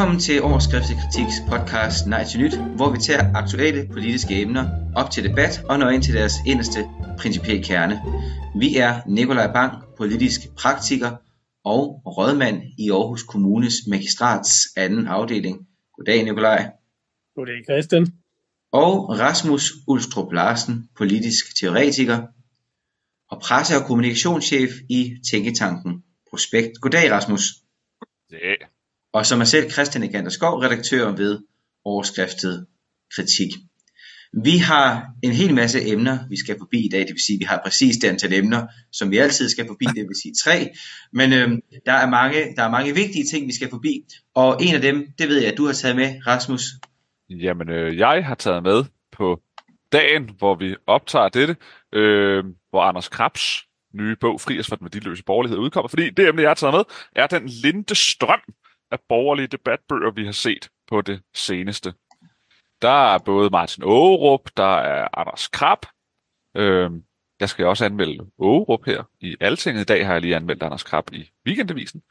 Velkommen til Overskriftskritiks podcast Nej til Nyt, hvor vi tager aktuelle politiske emner op til debat og når ind til deres inderste principielle kerne. Vi er Nikolaj Bang, politisk praktiker og rådmand i Aarhus Kommunes magistrats anden afdeling. Goddag Nikolaj. Goddag Christian. Og Rasmus Ulstrup Larsen, politisk teoretiker og presse- og kommunikationschef i Tænketanken Prospekt. Goddag Rasmus. Goddag og som er selv Christian Egander Skov, redaktør ved overskriftet Kritik. Vi har en hel masse emner, vi skal forbi i dag, det vil sige, at vi har præcis det antal emner, som vi altid skal forbi, det vil sige tre. Men øhm, der, er mange, der er mange vigtige ting, vi skal forbi, og en af dem, det ved jeg, at du har taget med, Rasmus. Jamen, øh, jeg har taget med på dagen, hvor vi optager dette, øh, hvor Anders Krabs nye bog, Fri os for den værdiløse borgerlighed, udkommer. Fordi det emne, jeg har taget med, er den linde strøm af borgerlige debatbøger, vi har set på det seneste. Der er både Martin Ågerup, der er Anders Krab. Øhm, jeg skal også anmelde Ågerup her i Altinget. I dag har jeg lige anmeldt Anders Krab i Weekendavisen.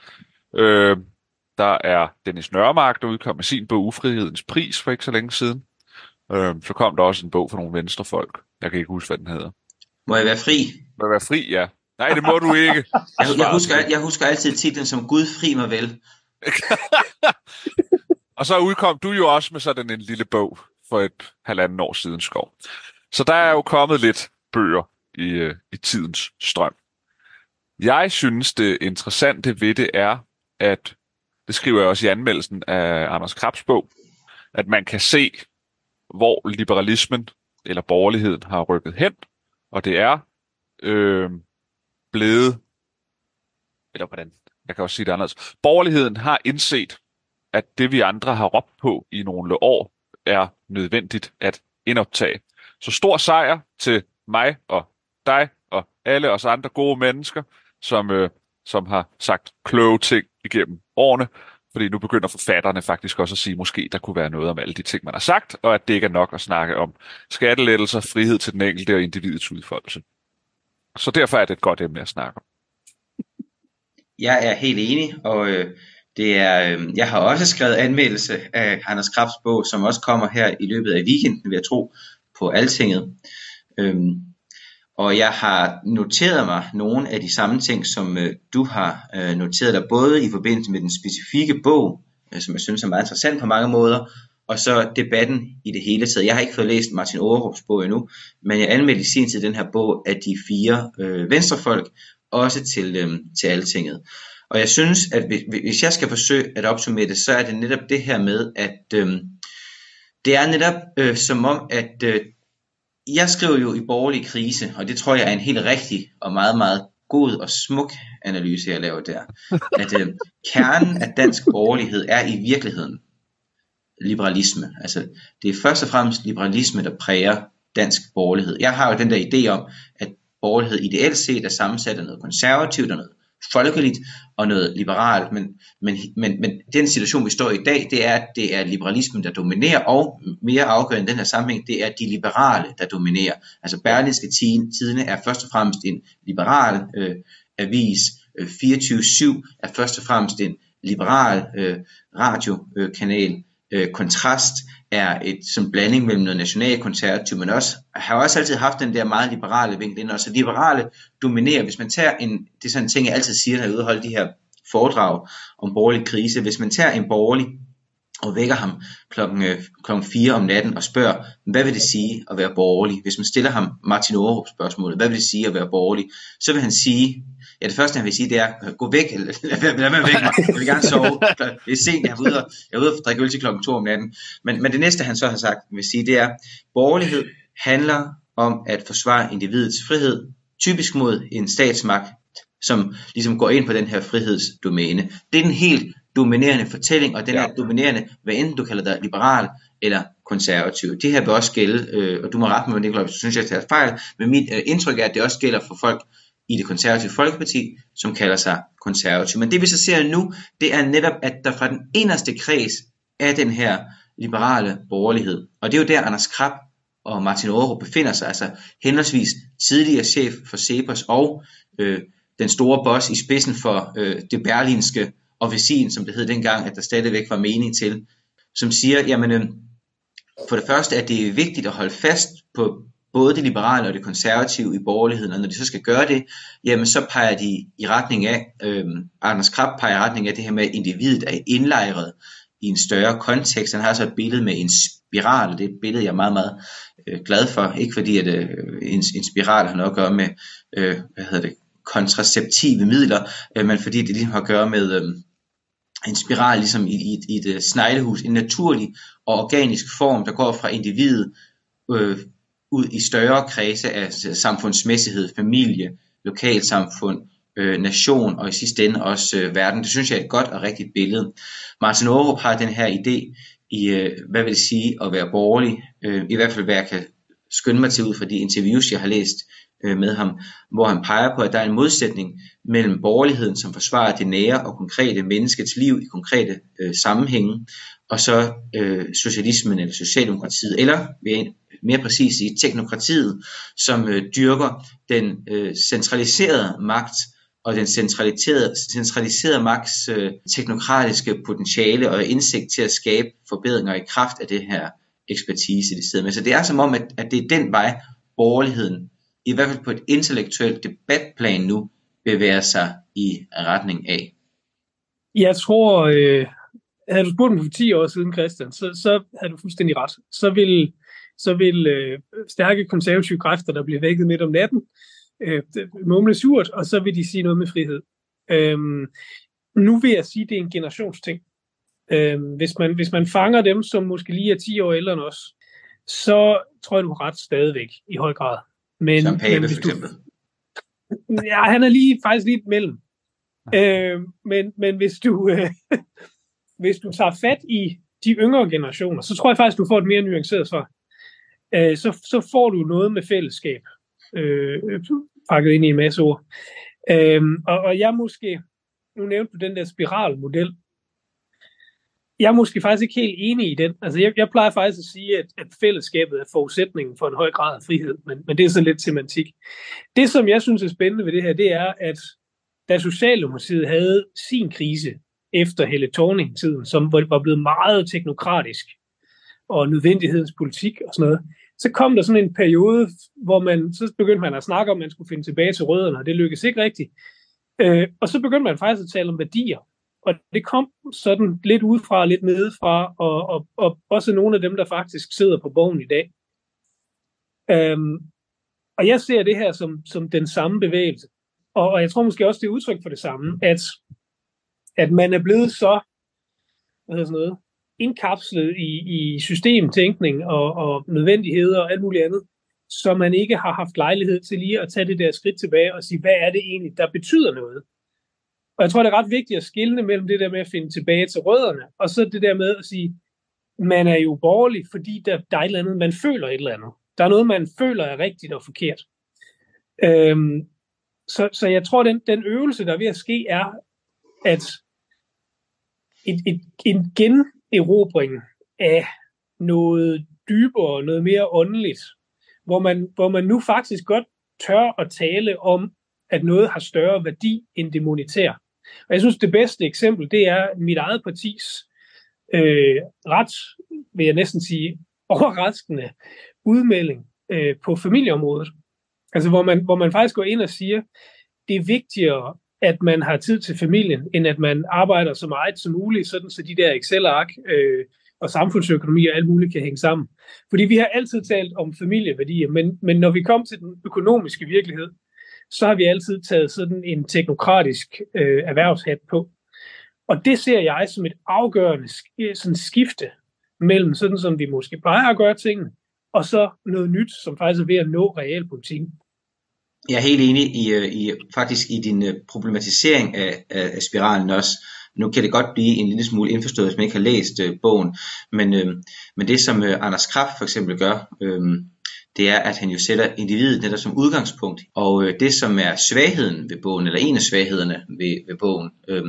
Øhm, der er Dennis Nørmark, der udkom med sin bog Ufrihedens Pris for ikke så længe siden. Øhm, så kom der også en bog fra nogle venstrefolk. Jeg kan ikke huske, hvad den hedder. Må jeg være fri? Må jeg være fri, ja. Nej, det må du ikke. jeg, jeg, husker, jeg husker altid titlen som Gud fri mig vel. og så udkom du jo også med sådan en lille bog for et halvanden år siden, Skov. Så der er jo kommet lidt bøger i, øh, i tidens strøm. Jeg synes, det interessante ved det er, at det skriver jeg også i anmeldelsen af Anders Krabs bog, at man kan se, hvor liberalismen eller borgerligheden har rykket hen, og det er øh, blevet, eller hvordan jeg kan også sige det anderledes. Borgerligheden har indset, at det vi andre har råbt på i nogle år, er nødvendigt at indoptage. Så stor sejr til mig og dig og alle os andre gode mennesker, som, øh, som har sagt kloge ting igennem årene. Fordi nu begynder forfatterne faktisk også at sige, at måske der kunne være noget om alle de ting, man har sagt, og at det ikke er nok at snakke om skattelettelser, frihed til den enkelte og individets udfoldelse. Så derfor er det et godt emne at snakke om. Jeg er helt enig, og øh, det er, øh, jeg har også skrevet anmeldelse af Anders Krabs bog, som også kommer her i løbet af weekenden, vil jeg tro, på Altinget. Øhm, og jeg har noteret mig nogle af de samme ting, som øh, du har øh, noteret dig, både i forbindelse med den specifikke bog, øh, som jeg synes er meget interessant på mange måder, og så debatten i det hele taget. Jeg har ikke fået læst Martin Aarhus bog endnu, men jeg anmeldte i sin tid den her bog af de fire øh, venstrefolk, også til, øh, til altinget. Og jeg synes, at hvis jeg skal forsøge at opsummere det, så er det netop det her med, at øh, det er netop øh, som om, at øh, jeg skriver jo i borgerlig krise, og det tror jeg er en helt rigtig og meget, meget god og smuk analyse, jeg laver der. At øh, kernen af dansk borgerlighed er i virkeligheden liberalisme. Altså, det er først og fremmest liberalisme, der præger dansk borgerlighed. Jeg har jo den der idé om, at borgerlighed ideelt set er sammensat af noget konservativt og noget folkeligt og noget liberalt, men, men, men, men den situation, vi står i i dag, det er, at det er liberalismen, der dominerer, og mere afgørende i den her sammenhæng, det er de liberale, der dominerer. Altså Berlingske Tidene er først og fremmest en liberal øh, avis, øh, 24-7 er først og fremmest en liberal øh, radiokanal, øh, Kontrast er et som blanding mellem noget nationalkonservativ, men også har også altid haft den der meget liberale vinkel ind. Og så liberale dominerer, hvis man tager en, det er sådan en ting, jeg altid siger, når jeg udholder de her foredrag om borgerlig krise, hvis man tager en borgerlig og vækker ham klokken, øh, klokken 4 om natten og spørger, hvad vil det sige at være borgerlig? Hvis man stiller ham Martin Aarup spørgsmålet, hvad vil det sige at være borgerlig? Så vil han sige, ja det første han vil sige, det er, gå væk, eller lad, lad mig væk mig, jeg vil gerne sove, det er sent, jeg er ude og, jeg er ude og drikke øl til klokken 2 om natten. Men, men det næste han så har sagt, vil sige, det er, borgerlighed handler om at forsvare individets frihed, typisk mod en statsmagt, som ligesom går ind på den her frihedsdomæne. Det er den helt dominerende fortælling, og den ja. er dominerende, hvad enten du kalder dig liberal eller konservativ. Det her vil også gælde, øh, og du må rette mig, Nicolaj, hvis du synes, jeg tager fejl, men mit øh, indtryk er, at det også gælder for folk i det konservative folkeparti, som kalder sig konservativ. Men det vi så ser nu, det er netop, at der fra den eneste kreds af den her liberale borgerlighed, og det er jo der, Anders Krab og Martin Aarup befinder sig, altså henholdsvis tidligere chef for Cepos og øh, den store boss i spidsen for øh, det berlinske officin, som det hed dengang, at der stadigvæk var mening til, som siger, jamen øh, for det første, at det er vigtigt at holde fast på både det liberale og det konservative i borgerligheden, og når de så skal gøre det, jamen så peger de i retning af, øh, Anders Krab peger i retning af det her med, at individet er indlejret i en større kontekst. Han har så et billede med en spiral, det er et billede, jeg er meget, meget øh, glad for, ikke fordi at øh, en, en spiral har noget at gøre med, øh, hvad hedder det, kontraceptive midler, øh, men fordi det ligesom har at gøre med øh, en spiral ligesom i, i, i et øh, sneglehus, en naturlig og organisk form, der går fra individet øh, ud i større kredse af samfundsmæssighed, familie, lokalsamfund, øh, nation og i sidste ende også øh, verden. Det synes jeg er et godt og rigtigt billede. Martin Aarup har den her idé i, øh, hvad vil det sige at være borgerlig, øh, i hvert fald hvad jeg kan skynde mig til ud fra de interviews, jeg har læst øh, med ham, hvor han peger på, at der er en modsætning mellem borgerligheden, som forsvarer det nære og konkrete menneskets liv i konkrete øh, sammenhænge, og så øh, socialismen eller socialdemokratiet, eller mere præcis i teknokratiet, som øh, dyrker den øh, centraliserede magt og den centraliserede, centraliserede magts øh, teknokratiske potentiale og indsigt til at skabe forbedringer i kraft af det her ekspertise, de sidder med. Så det er som om, at, at det er den vej, borgerligheden, i hvert fald på et intellektuelt debatplan nu, bevæger sig i retning af. Jeg tror, øh, havde du spurgt mig for 10 år siden, Christian, så, så havde du fuldstændig ret. Så vil, så vil øh, stærke konservative kræfter, der bliver vækket midt om natten, øh, mumle surt, og så vil de sige noget med frihed. Øhm, nu vil jeg sige, at det er en generationsting. Øhm, hvis, man, hvis man fanger dem, som måske lige er 10 år ældre end os, så tror jeg, du har ret stadigvæk i høj grad. Men, Som Pape, men hvis for eksempel. Du, ja, han er lige, faktisk lige mellem. Øh, men, men hvis du, øh, hvis du tager fat i de yngre generationer, så tror jeg faktisk, du får et mere nuanceret svar. Øh, så, så får du noget med fællesskab øh, pakket ind i en masse ord. Øh, og, og jeg måske, nu nævnte du den der spiralmodel, jeg er måske faktisk ikke helt enig i den. Altså, jeg, jeg plejer faktisk at sige, at, at fællesskabet er forudsætningen for en høj grad af frihed, men, men det er sådan lidt semantik. Det, som jeg synes er spændende ved det her, det er, at da Socialdemokratiet havde sin krise efter Helle Thorning-tiden, som var blevet meget teknokratisk og nødvendighedens politik og sådan noget, så kom der sådan en periode, hvor man, så begyndte man at snakke om, at man skulle finde tilbage til rødderne, og det lykkedes ikke rigtigt. Øh, og så begyndte man faktisk at tale om værdier. Og det kom sådan lidt udefra, lidt nedefra, og, og, og også nogle af dem, der faktisk sidder på bogen i dag. Øhm, og jeg ser det her som, som den samme bevægelse. Og, og jeg tror måske også, det er udtryk for det samme, at, at man er blevet så hvad hedder sådan noget, indkapslet i, i systemtænkning og, og nødvendigheder og alt muligt andet, så man ikke har haft lejlighed til lige at tage det der skridt tilbage og sige, hvad er det egentlig, der betyder noget? Og jeg tror, det er ret vigtigt at skille mellem det der med at finde tilbage til rødderne, og så det der med at sige, man er jo borgerlig, fordi der, der er et eller andet, man føler et eller andet. Der er noget, man føler er rigtigt og forkert. Øhm, så, så jeg tror, den, den øvelse, der er ved at ske, er, at et, et, en gen erobring af noget dybere, noget mere åndeligt, hvor man, hvor man nu faktisk godt tør at tale om, at noget har større værdi end det monetære. Og jeg synes, det bedste eksempel, det er mit eget partis øh, ret, vil jeg næsten sige, overraskende udmelding øh, på familieområdet. Altså hvor man, hvor man faktisk går ind og siger, det er vigtigere, at man har tid til familien, end at man arbejder så meget som muligt, sådan så de der Excel-ark øh, og samfundsøkonomi og alt muligt kan hænge sammen. Fordi vi har altid talt om familieværdier, men, men når vi kom til den økonomiske virkelighed, så har vi altid taget sådan en teknokratisk øh, erhvervshat på. Og det ser jeg som et afgørende sådan skifte mellem sådan, som vi måske plejer at gøre tingene, og så noget nyt, som faktisk er ved at nå realpolitikken. Jeg er helt enig i, øh, i faktisk i din øh, problematisering af, af spiralen også. Nu kan det godt blive en lille smule indforstået, hvis man ikke har læst øh, bogen, men, øh, men det som øh, Anders Kraft for eksempel gør, øh, det er, at han jo sætter individet netop som udgangspunkt. Og øh, det, som er svagheden ved bogen, eller en af svaghederne ved, ved bogen, øh,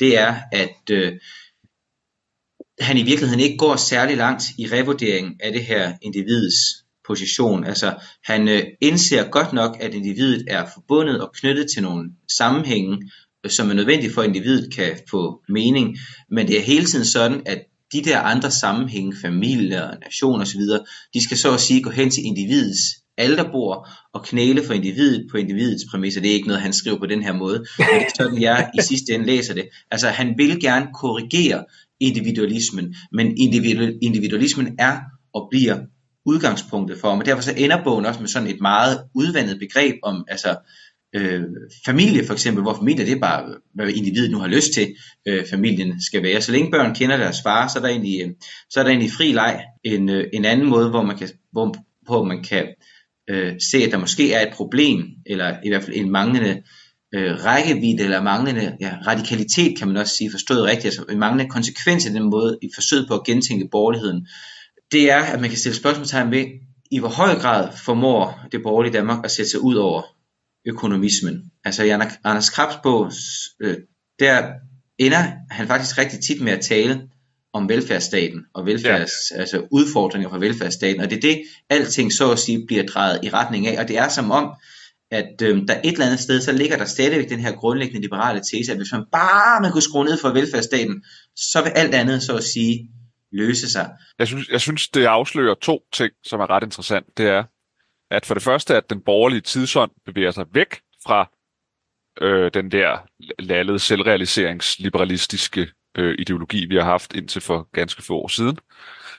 det er, at øh, han i virkeligheden ikke går særlig langt i revurderingen af det her individets position. Altså, han øh, indser godt nok, at individet er forbundet og knyttet til nogle sammenhænge, øh, som er nødvendige for, at individet kan få mening, men det er hele tiden sådan, at de der andre sammenhænge, familie, nation osv., de skal så at sige gå hen til individets alderbord og knæle for individet på individets præmisser. Det er ikke noget, han skriver på den her måde, men det er sådan, jeg i sidste ende læser det. Altså, han vil gerne korrigere individualismen, men individualismen er og bliver udgangspunktet for Men derfor så ender bogen også med sådan et meget udvandet begreb om, altså, øh, familie for eksempel, hvor familie det er bare, hvad individet nu har lyst til, øh, familien skal være. Så længe børn kender deres far, så er der egentlig, øh, så er der egentlig fri leg. En, øh, en anden måde, hvor man kan, hvor, hvor man kan øh, se, at der måske er et problem, eller i hvert fald en manglende øh, rækkevidde, eller manglende ja, radikalitet, kan man også sige, forstået rigtigt, altså en manglende konsekvens af den måde, i forsøget på at gentænke borgerligheden, det er, at man kan stille spørgsmålstegn ved, i hvor høj grad formår det borgerlige Danmark at sætte sig ud over økonomismen. Altså i Anders Krabs bog, øh, der ender han faktisk rigtig tit med at tale om velfærdsstaten og velfærds, ja. altså udfordringer for velfærdsstaten, og det er det, alting så at sige bliver drejet i retning af, og det er som om, at øh, der et eller andet sted, så ligger der stadigvæk den her grundlæggende liberale tese, at hvis man bare man kunne skrue ned for velfærdsstaten, så vil alt andet så at sige løse sig. Jeg synes, jeg synes det afslører to ting, som er ret interessant. Det er, at for det første, at den borgerlige tidsånd bevæger sig væk fra øh, den der lallede selvrealiseringsliberalistiske øh, ideologi, vi har haft indtil for ganske få år siden.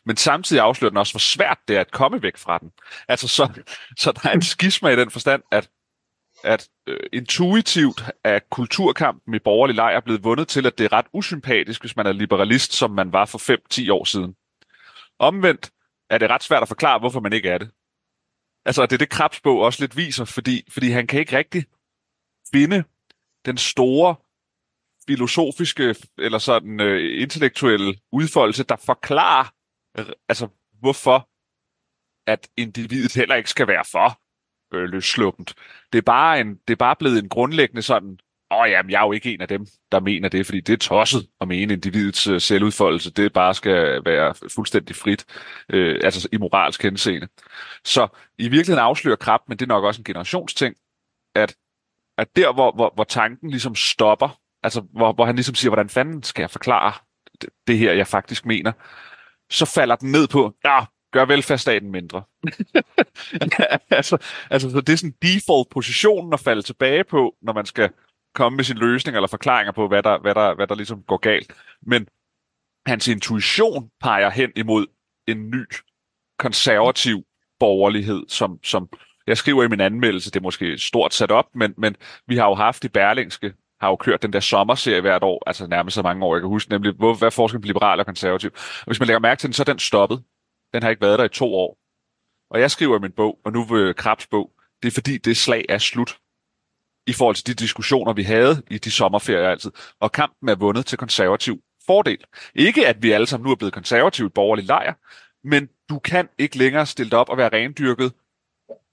Men samtidig afslører den også, hvor svært det er at komme væk fra den. Altså, så, så der er en skisma i den forstand, at, at øh, intuitivt er kulturkampen i borgerlig lejr blevet vundet til, at det er ret usympatisk, hvis man er liberalist, som man var for 5-10 år siden. Omvendt er det ret svært at forklare, hvorfor man ikke er det. Altså, det er det Krabsbog også lidt viser, fordi, fordi han kan ikke rigtig finde den store filosofiske eller sådan øh, intellektuelle udfoldelse, der forklarer, øh, altså hvorfor at individet heller ikke skal være for øh, løsluppent. Det er, bare en, det er bare blevet en grundlæggende sådan, åh oh, jamen, jeg er jo ikke en af dem, der mener det, fordi det er tosset at mene individets øh, selvudfoldelse, det bare skal være fuldstændig frit, øh, altså i moralsk henseende. Så i virkeligheden afslører Krab, men det er nok også en generationsting, at, at der, hvor, hvor, hvor tanken ligesom stopper, altså hvor, hvor han ligesom siger, hvordan fanden skal jeg forklare det, det her, jeg faktisk mener, så falder den ned på, ja, gør velfærdsstaten mindre. altså, altså, så det er sådan default positionen at falde tilbage på, når man skal komme med sin løsning eller forklaringer på, hvad der, hvad der, hvad der ligesom går galt. Men hans intuition peger hen imod en ny konservativ borgerlighed, som, som jeg skriver i min anmeldelse, det er måske stort sat op, men, men vi har jo haft i Berlingske, har jo kørt den der sommerserie hvert år, altså nærmest så mange år, jeg kan huske, nemlig, hvor, hvad er forskellen på liberal og konservativ? Og hvis man lægger mærke til den, så er den stoppet. Den har ikke været der i to år. Og jeg skriver min bog, og nu vil Krabs bog, det er fordi, det slag er slut i forhold til de diskussioner, vi havde i de sommerferier altid. Og kampen er vundet til konservativ fordel. Ikke at vi alle sammen nu er blevet konservativt borgerlig lejr, men du kan ikke længere stille dig op og være rendyrket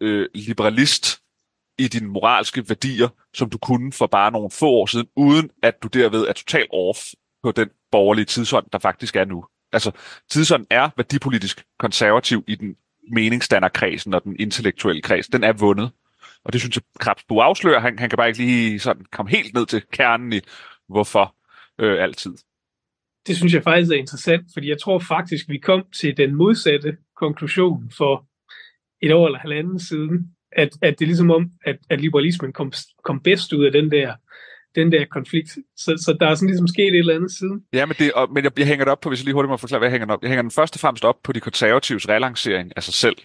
øh, liberalist i dine moralske værdier, som du kunne for bare nogle få år siden, uden at du derved er totalt off på den borgerlige tidsånd, der faktisk er nu. Altså, tidsånden er værdipolitisk konservativ i den meningsstanderkredsen og den intellektuelle kreds. Den er vundet. Og det synes jeg, Krabsbo afslører. Han, han kan bare ikke lige sådan komme helt ned til kernen i, hvorfor øh, altid. Det synes jeg faktisk er interessant, fordi jeg tror faktisk, vi kom til den modsatte konklusion for et år eller halvanden siden, at, at det er ligesom om, at, at liberalismen kom, kom bedst ud af den der den der konflikt. Så, så der er sådan ligesom sket et eller andet siden. Ja, men, det, og, men jeg, jeg hænger det op på, hvis jeg lige hurtigt må forklare, hvad jeg hænger den op. Jeg hænger den først og fremmest op på de konservatives relancering af sig selv,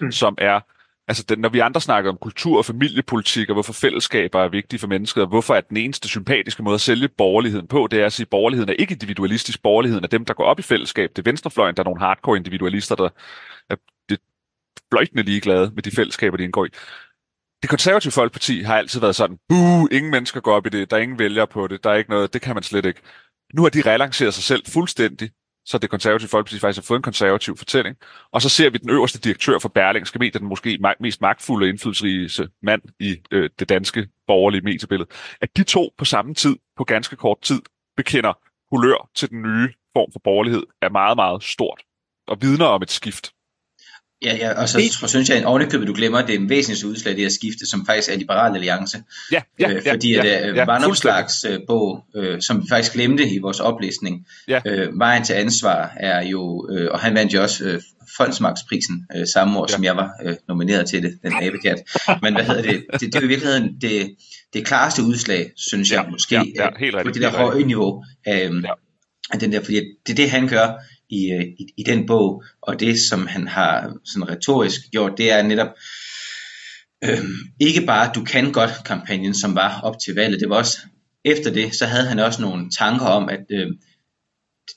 mm. som er, altså den, når vi andre snakker om kultur og familiepolitik, og hvorfor fællesskaber er vigtige for mennesket, og hvorfor er den eneste sympatiske måde at sælge borgerligheden på, det er at sige, at borgerligheden er ikke individualistisk, borgerligheden er dem, der går op i fællesskab. Det er venstrefløjen, der er nogle hardcore individualister, der er det fløjtende ligeglade med de fællesskaber, de indgår i det konservative folkeparti har altid været sådan, buh, ingen mennesker går op i det, der er ingen vælger på det, der er ikke noget, det kan man slet ikke. Nu har de relanceret sig selv fuldstændig, så det konservative folkeparti faktisk har fået en konservativ fortælling. Og så ser vi den øverste direktør for Berlingske Medier, den måske mest magtfulde og indflydelsesrige mand i øh, det danske borgerlige mediebillede, at de to på samme tid, på ganske kort tid, bekender hulør til den nye form for borgerlighed, er meget, meget stort og vidner om et skift. Ja, ja, og så det, synes jeg, at ovenikøbet, du glemmer, det er en væsentlig udslag, det her skifte, som faktisk er Liberal Alliance. Ja, ja, øh, Fordi ja, at øh, ja, Vandopslags øh, bog, øh, som vi faktisk glemte i vores oplæsning, ja. øh, Vejen til ansvar er jo, øh, og han vandt jo også øh, Fondsmarksprisen øh, samme år, ja. som jeg var øh, nomineret til det, den abekat. Men hvad hedder det? Det, det er jo i virkeligheden det, det klareste udslag, synes jeg, ja, måske, ja, ja, helt på det der høje niveau. Øh, ja. af den der, fordi det er det, han gør i, øh, i, i den bog, og det som han har sådan retorisk gjort, det er netop øh, ikke bare du kan godt kampagnen, som var op til valget, det var også efter det, så havde han også nogle tanker om, at øh,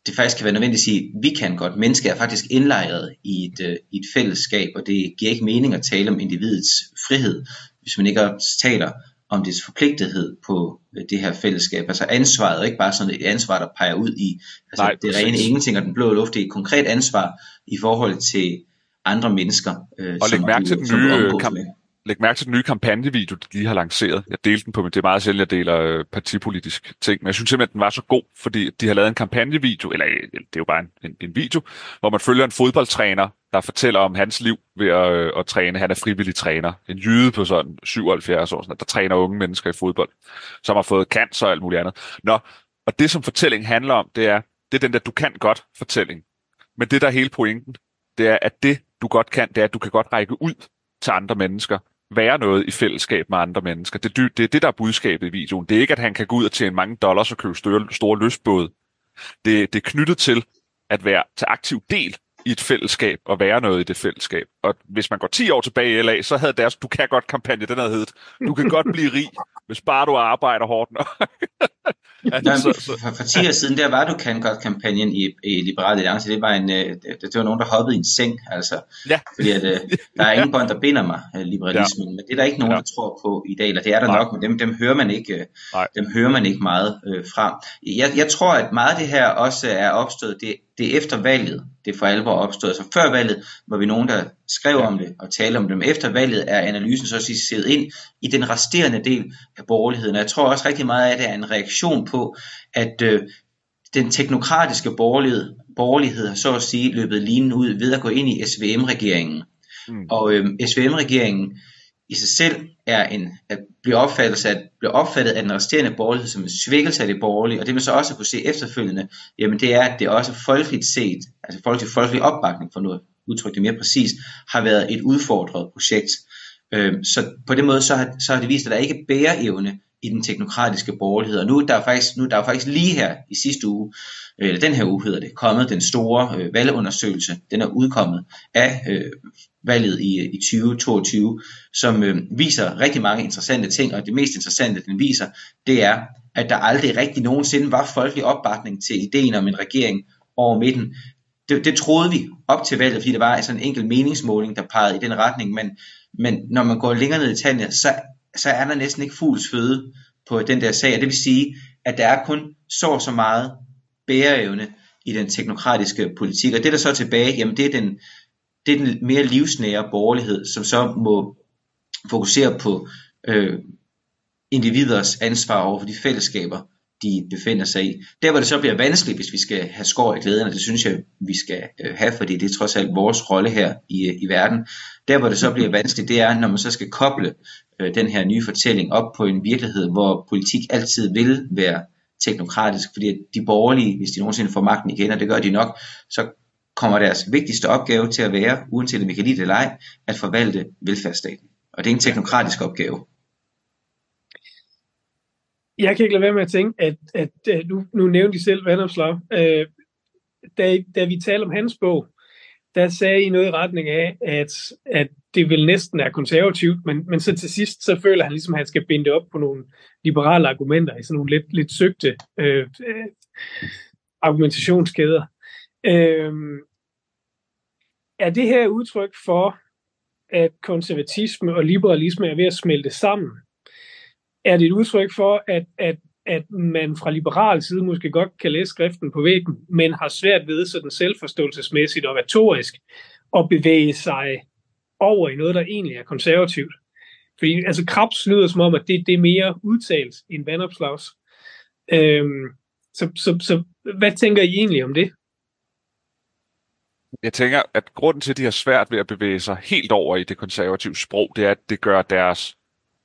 det faktisk kan være nødvendigt at sige, at vi kan godt. Mennesker er faktisk indlejret i et, øh, i et fællesskab, og det giver ikke mening at tale om individets frihed, hvis man ikke også taler om dets forpligtethed på det her fællesskab. Altså ansvaret er ikke bare sådan et ansvar, der peger ud i altså Nej, det rene ingenting og den blå luft. Det er et konkret ansvar i forhold til andre mennesker. Øh, og læg mærke til den nye kamp, læg mærke til den nye kampagnevideo, de lige har lanceret. Jeg delte den på, men det er meget sjældent, jeg deler øh, partipolitisk ting. Men jeg synes simpelthen, den var så god, fordi de har lavet en kampagnevideo, eller øh, det er jo bare en, en, en video, hvor man følger en fodboldtræner, der fortæller om hans liv ved at, øh, at træne. Han er frivillig træner. En jyde på sådan 77 år, sådan, der træner unge mennesker i fodbold, som har fået cancer og alt muligt andet. Nå, og det som fortællingen handler om, det er, det er den der du kan godt fortælling. Men det der er hele pointen, det er, at det du godt kan, det er, at du kan godt række ud til andre mennesker være noget i fællesskab med andre mennesker. Det, det, det er det, der er budskabet i videoen. Det er ikke, at han kan gå ud og tjene mange dollars og købe store, store løsbåde. Det, det er knyttet til at være til aktiv del i et fællesskab og være noget i det fællesskab. Og hvis man går 10 år tilbage i LA, så havde deres Du kan godt kampagne, den havde heddet, du kan godt blive rig, hvis bare du arbejder hårdt nok. altså, så, så. For, for 10 år siden, der var Du kan godt kampagnen i, i Liberale Alliance, det var, en, øh, det, det var nogen, der hoppede i en seng, altså. Ja. Fordi at, øh, der er ingen bånd, der binder mig, øh, liberalismen, ja. men det er der ikke nogen, ja. der tror på i dag, eller det er der Nej. nok, men dem, dem hører man ikke, Nej. dem hører man ikke meget øh, fra. Jeg, jeg tror, at meget af det her også er opstået, det, det er efter valget, det for alvor opstået. Altså før valget var vi nogen, der skrev om det og talte om det, men efter valget er analysen så at set ind i den resterende del af borgerligheden. Og jeg tror også rigtig meget af det er en reaktion på, at øh, den teknokratiske borgerlighed, borgerlighed har så at sige løbet linen ud ved at gå ind i SVM-regeringen. Mm. Og øh, SVM-regeringen i sig selv er en, at blive opfattet, at blive opfattet af den resterende borgerlighed som en svækkelse af det borgerlige, og det vil så også kunne se efterfølgende, jamen det er, at det også folkeligt set, altså folkelig, folkelig opbakning for noget, udtrykt det mere præcist, har været et udfordret projekt. Øhm, så på den måde, så har, så har det vist, at der ikke bærer evne i den teknokratiske borgerlighed. Og nu der er faktisk, nu der er faktisk lige her i sidste uge, eller den her uge hedder det, kommet den store øh, valgundersøgelse. Den er udkommet af øh, valget i, i 2022, som øh, viser rigtig mange interessante ting, og det mest interessante, den viser, det er, at der aldrig rigtig nogensinde var folkelig opbakning til ideen om en regering over midten. Det, det troede vi op til valget, fordi der var sådan en enkelt meningsmåling, der pegede i den retning, men, men når man går længere ned i tallene, så, så er der næsten ikke fugls føde på den der sag, og det vil sige, at der er kun så og så meget bæreevne i den teknokratiske politik, og det der så er tilbage, jamen det er den, det er den mere livsnære borgerlighed, som så må fokusere på øh, individers ansvar over for de fællesskaber, de befinder sig i. Der hvor det så bliver vanskeligt, hvis vi skal have skår i glæderne, det synes jeg, vi skal øh, have, fordi det er trods alt vores rolle her i, øh, i verden. Der hvor det så bliver vanskeligt, det er, når man så skal koble øh, den her nye fortælling op på en virkelighed, hvor politik altid vil være teknokratisk, fordi de borgerlige, hvis de nogensinde får magten igen, og det gør de nok, så kommer deres vigtigste opgave til at være, uanset om vi kan lide det eller ej, at forvalte velfærdsstaten. Og det er en teknokratisk opgave. Jeg kan ikke lade være med at tænke, at, at, at nu, nu nævnte de selv Vandopslag. Øh, da, da vi talte om hans bog, der sagde I noget i retning af, at, at det vel næsten er konservativt, men, men så til sidst, så føler han ligesom, at han skal binde op på nogle liberale argumenter i sådan nogle lidt, lidt søgte øh, øh argumentationskæder. Øhm, er det her udtryk for, at konservatisme og liberalisme er ved at smelte sammen? Er det et udtryk for, at, at, at man fra liberal side måske godt kan læse skriften på væggen, men har svært ved sådan selvforståelsesmæssigt og retorisk at bevæge sig over i noget, der egentlig er konservativt? Fordi altså Krabs lyder som om, at det, det er mere udtalt end vandopslags. Øhm, så, så, så hvad tænker I egentlig om det? Jeg tænker, at grunden til, at de har svært ved at bevæge sig helt over i det konservative sprog, det er, at det gør deres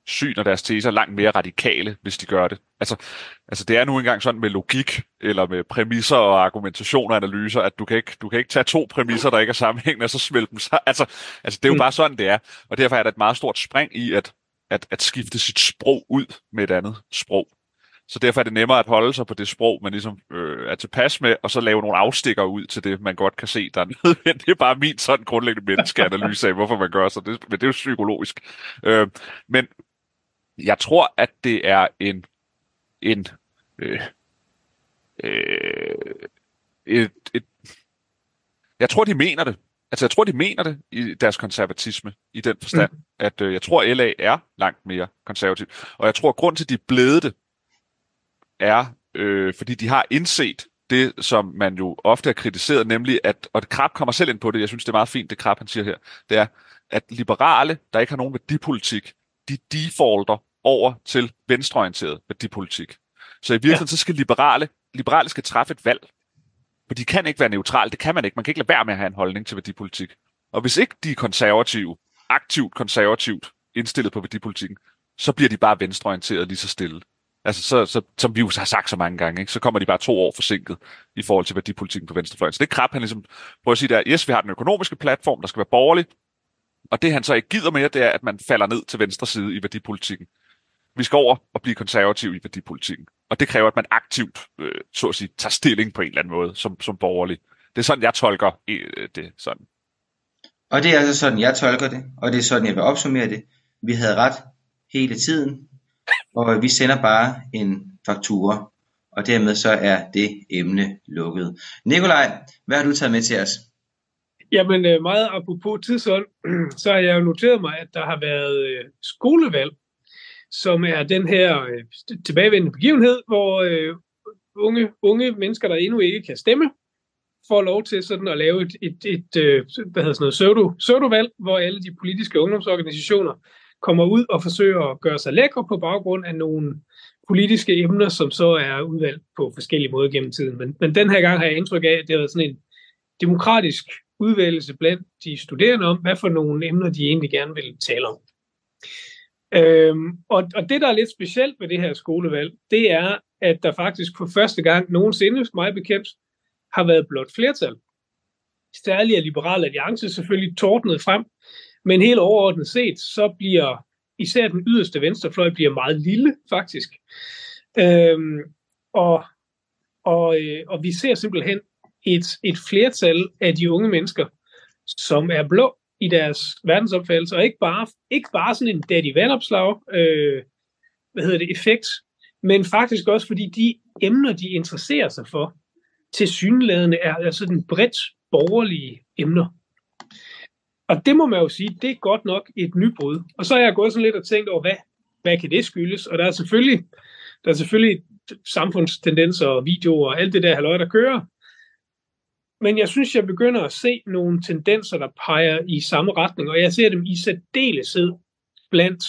syn og deres teser langt mere radikale, hvis de gør det. Altså, altså det er nu engang sådan med logik, eller med præmisser og argumentation og analyser, at du kan ikke, du kan ikke tage to præmisser, der ikke er sammenhængende, og så smelte dem sammen. Altså, altså det er jo mm. bare sådan, det er. Og derfor er der et meget stort spring i at, at, at skifte sit sprog ud med et andet sprog. Så derfor er det nemmere at holde sig på det sprog, man ligesom øh, er tilpas med, og så lave nogle afstikker ud til det, man godt kan se, der er nødvendigt. Det er bare min sådan grundlæggende menneskeanalyse af, hvorfor man gør så. Det, men det er jo psykologisk. Øh, men jeg tror, at det er en, en øh, øh, et, et, jeg tror, de mener det. Altså, jeg tror, de mener det i deres konservatisme, i den forstand, mm. at øh, jeg tror, LA er langt mere konservativ. Og jeg tror, grund til, at de er blevet det, er, øh, fordi de har indset det, som man jo ofte har kritiseret, nemlig at, og Krab kommer selv ind på det, jeg synes, det er meget fint, det Krab han siger her, det er, at liberale, der ikke har nogen værdipolitik, de defaulter over til venstreorienteret værdipolitik. Så i virkeligheden, ja. så skal liberale, liberale skal træffe et valg. For de kan ikke være neutrale, det kan man ikke. Man kan ikke lade være med at have en holdning til værdipolitik. Og hvis ikke de er konservative, aktivt konservativt indstillet på værdipolitikken, så bliver de bare venstreorienteret lige så stille. Altså, så, så, som vi jo har sagt så mange gange, ikke? så kommer de bare to år forsinket i forhold til værdipolitikken på venstrefløjen. Så det er krab, han ligesom prøver at sige der, yes, vi har den økonomiske platform, der skal være borgerlig, og det han så ikke gider mere, det er, at man falder ned til venstre side i værdipolitikken. Vi skal over og blive konservativ i værdipolitikken. Og det kræver, at man aktivt, øh, så at sige, tager stilling på en eller anden måde som, som borgerlig. Det er sådan, jeg tolker øh, det sådan. Og det er altså sådan, jeg tolker det, og det er sådan, jeg vil opsummere det. Vi havde ret hele tiden, og vi sender bare en faktura, og dermed så er det emne lukket. Nikolaj, hvad har du taget med til os? Jamen øh, meget apropos tidsånd, så har jeg jo noteret mig, at der har været øh, skolevalg, som er den her øh, tilbagevendende begivenhed, hvor unge, unge mennesker, der endnu ikke kan stemme, får lov til sådan at lave et, et, et, et hvad hedder sådan noget, pseudo, pseudo-valg, hvor alle de politiske ungdomsorganisationer kommer ud og forsøger at gøre sig lækre på baggrund af nogle politiske emner, som så er udvalgt på forskellige måder gennem tiden. Men, men den her gang har jeg indtryk af, at det har været sådan en demokratisk udvælgelse blandt de studerende om, hvad for nogle emner de egentlig gerne vil tale om. Øhm, og, og det, der er lidt specielt ved det her skolevalg, det er, at der faktisk for første gang nogensinde, mig bekendt, har været blot flertal. Særligt er Liberal Alliance selvfølgelig tordnet frem men helt overordnet set, så bliver især den yderste venstrefløj bliver meget lille, faktisk. Øhm, og, og, øh, og vi ser simpelthen et, et flertal af de unge mennesker, som er blå i deres verdensopfattelse, og ikke bare, ikke bare sådan en daddy vandopslag, øh, hvad hedder det, effekt, men faktisk også fordi de emner, de interesserer sig for, til synlædende er altså den bredt borgerlige emner. Og det må man jo sige, det er godt nok et nybrud. Og så har jeg gået sådan lidt og tænkt over, hvad, hvad kan det skyldes? Og der er selvfølgelig, der er selvfølgelig samfundstendenser og videoer og alt det der halvøj, der kører. Men jeg synes, jeg begynder at se nogle tendenser, der peger i samme retning, og jeg ser dem i særdeleshed blandt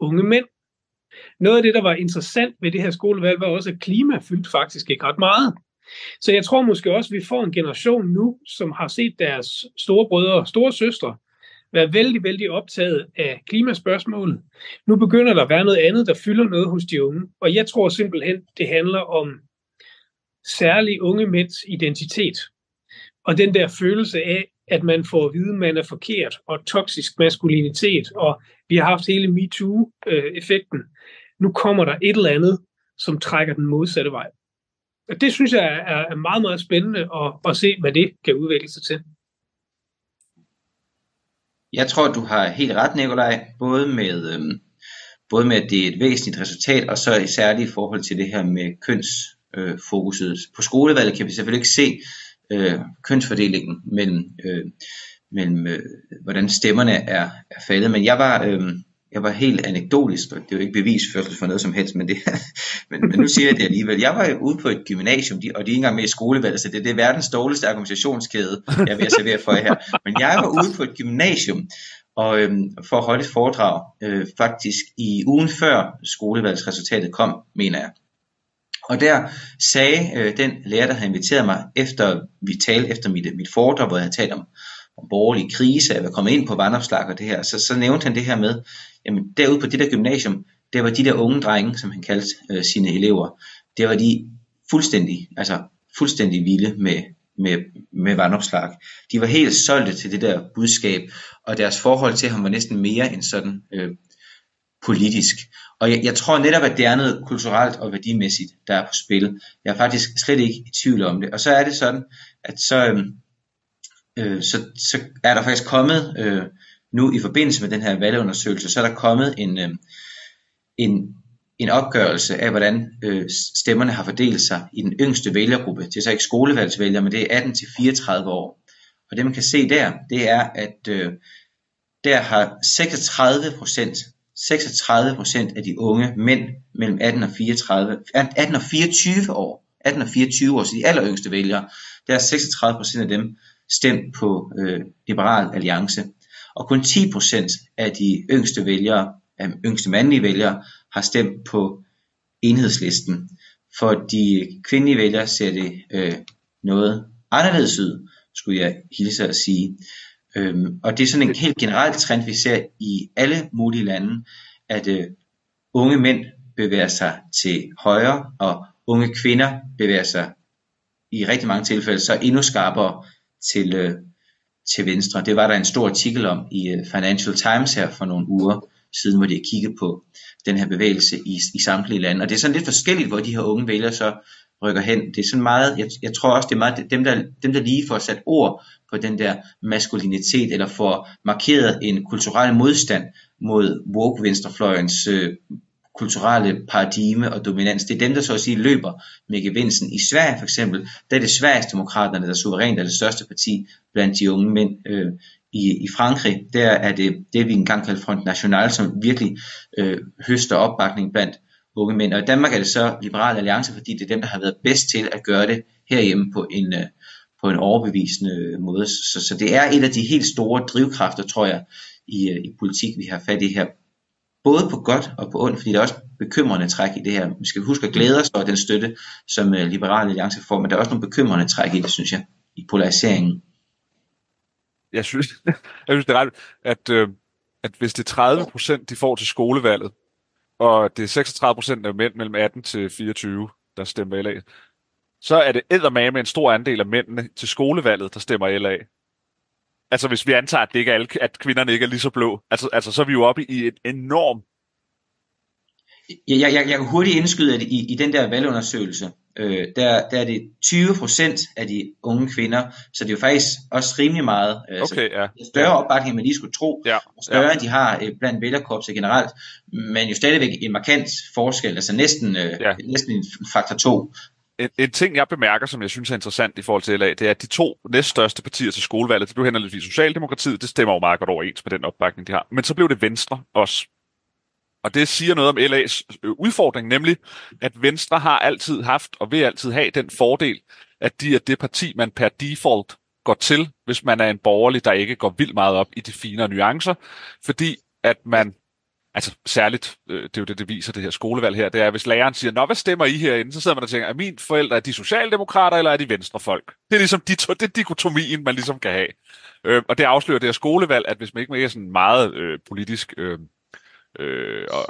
unge mænd. Noget af det, der var interessant ved det her skolevalg, var også, at klima fyldte faktisk ikke ret meget. Så jeg tror måske også, at vi får en generation nu, som har set deres store brødre og store søstre være vældig, vældig optaget af klimaspørgsmålet. Nu begynder der at være noget andet, der fylder noget hos de unge. Og jeg tror simpelthen, det handler om særlig unge mænds identitet. Og den der følelse af, at man får at vide, at man er forkert, og toksisk maskulinitet, og vi har haft hele MeToo-effekten. Øh, nu kommer der et eller andet, som trækker den modsatte vej. Det synes jeg er, meget, meget spændende at, at se, hvad det kan udvikle sig til. Jeg tror, du har helt ret, Nikolaj, både med, øhm, både med, at det er et væsentligt resultat, og så særligt i forhold til det her med kønsfokuset. Øh, på skolevalget kan vi selvfølgelig ikke se øh, kønsfordelingen mellem, øh, mellem øh, hvordan stemmerne er, er faldet, men jeg var, øh, jeg var helt anekdotisk, det er jo ikke bevisførsel for noget som helst, men, det, men, men nu siger jeg det alligevel. Jeg var ude på et gymnasium, og de er ikke engang med i skolevalget, så det, det er verdens dårligste argumentationskæde, jeg vil servere for jer her. Men jeg var ude på et gymnasium, og øhm, for at holde et foredrag, øh, faktisk i ugen før skolevalgsresultatet kom, mener jeg. Og der sagde øh, den lærer, der havde inviteret mig, efter vi talte efter mit, mit foredrag, hvor jeg havde talt om, om borgerlig krise, at jeg var kommet ind på vandopslag og det her, så, så nævnte han det her med, jamen derude på det der gymnasium, det var de der unge drenge, som han kaldte øh, sine elever, det var de fuldstændig, altså fuldstændig vilde med, med, med vandopslag. De var helt solgte til det der budskab, og deres forhold til ham var næsten mere end sådan øh, politisk. Og jeg, jeg tror netop, at det er noget kulturelt og værdimæssigt, der er på spil. Jeg er faktisk slet ikke i tvivl om det. Og så er det sådan, at så, øh, øh, så, så er der faktisk kommet, øh, nu i forbindelse med den her valgundersøgelse, så er der kommet en, øh, en, en opgørelse af, hvordan øh, stemmerne har fordelt sig i den yngste vælgergruppe. Det er så ikke skolevalgsvælgere, men det er 18-34 år. Og det man kan se der, det er, at øh, der har 36 procent 36 procent af de unge mænd mellem 18 og 34, 18 og 24 år, 18 og 24 år, så de aller yngste vælgere, der er 36 procent af dem stemt på øh, Liberal Alliance. Og kun 10% af de yngste vælgere, af yngste mandlige vælgere, har stemt på enhedslisten. For de kvindelige vælgere ser det øh, noget anderledes ud, skulle jeg hilse at sige. Øhm, og det er sådan en helt generel trend, vi ser i alle mulige lande, at øh, unge mænd bevæger sig til højre, og unge kvinder bevæger sig i rigtig mange tilfælde så endnu skarpere til, øh, til venstre. Det var der en stor artikel om i øh, Financial Times her for nogle uger siden, hvor de kiggede på den her bevægelse i, i samtlige lande. Og det er sådan lidt forskelligt, hvor de her unge vælgere så rykker hen. Det er sådan meget, jeg, jeg tror også, det er meget dem der, dem, der lige får sat ord på den der maskulinitet, eller får markeret en kulturel modstand mod woke venstrefløjens øh, kulturelle paradigme og dominans. Det er dem, der så at sige løber med gevinsten. I Sverige for eksempel, der er det Sverigesdemokraterne, der suverænt er det største parti blandt de unge mænd. Øh, i, I Frankrig, der er det det, vi engang kaldte Front National, som virkelig øh, høster opbakning blandt unge mænd. Og i Danmark er det så Liberale Alliance, fordi det er dem, der har været bedst til at gøre det herhjemme på en, øh, på en overbevisende øh, måde. Så, så det er et af de helt store drivkræfter, tror jeg, i, øh, i politik, vi har fat i her. Både på godt og på ondt, fordi der er også bekymrende træk i det her. Vi skal huske at glæde os over den støtte, som øh, Liberale Alliance får, men der er også nogle bekymrende træk i det, synes jeg, i polariseringen. Jeg synes, jeg synes det er ret, at, øh, at hvis det er 30 procent, de får til skolevalget, og det er 36 procent af mænd mellem 18 til 24, der stemmer LA, så er det eddermame en stor andel af mændene til skolevalget, der stemmer LA. Altså hvis vi antager, at, det ikke er alle, at kvinderne ikke er lige så blå, altså, altså så er vi jo oppe i en enorm... Jeg, jeg, jeg, kan hurtigt indskyde, at i, i den der valgundersøgelse, øh, der, der er det 20% af de unge kvinder, så det er jo faktisk også rimelig meget. Øh, okay, ja. Større ja. opbakning, man lige skulle tro, ja. og større ja. end de har øh, blandt vælgerkorpset generelt, men jo stadigvæk en markant forskel, altså næsten, øh, ja. næsten en faktor 2 en, en ting, jeg bemærker, som jeg synes er interessant i forhold til LA, det er, at de to næststørste partier til skolevalget, det blev henholdsvis Socialdemokratiet, det stemmer jo meget godt overens med den opbakning, de har. Men så blev det Venstre også. Og det siger noget om LA's øh, udfordring, nemlig at Venstre har altid haft og vil altid have den fordel, at de er det parti, man per default går til, hvis man er en borgerlig, der ikke går vildt meget op i de finere nuancer, fordi at man altså særligt, øh, det er jo det, det viser det her skolevalg her, det er, hvis læreren siger, nå, hvad stemmer I herinde? Så sidder man og tænker, er mine forældre, er de socialdemokrater, eller er de venstrefolk? Det er ligesom de to, det er dikotomien, man ligesom kan have. Øh, og det afslører det her skolevalg, at hvis man ikke er sådan meget øh, politisk, øh, øh, og,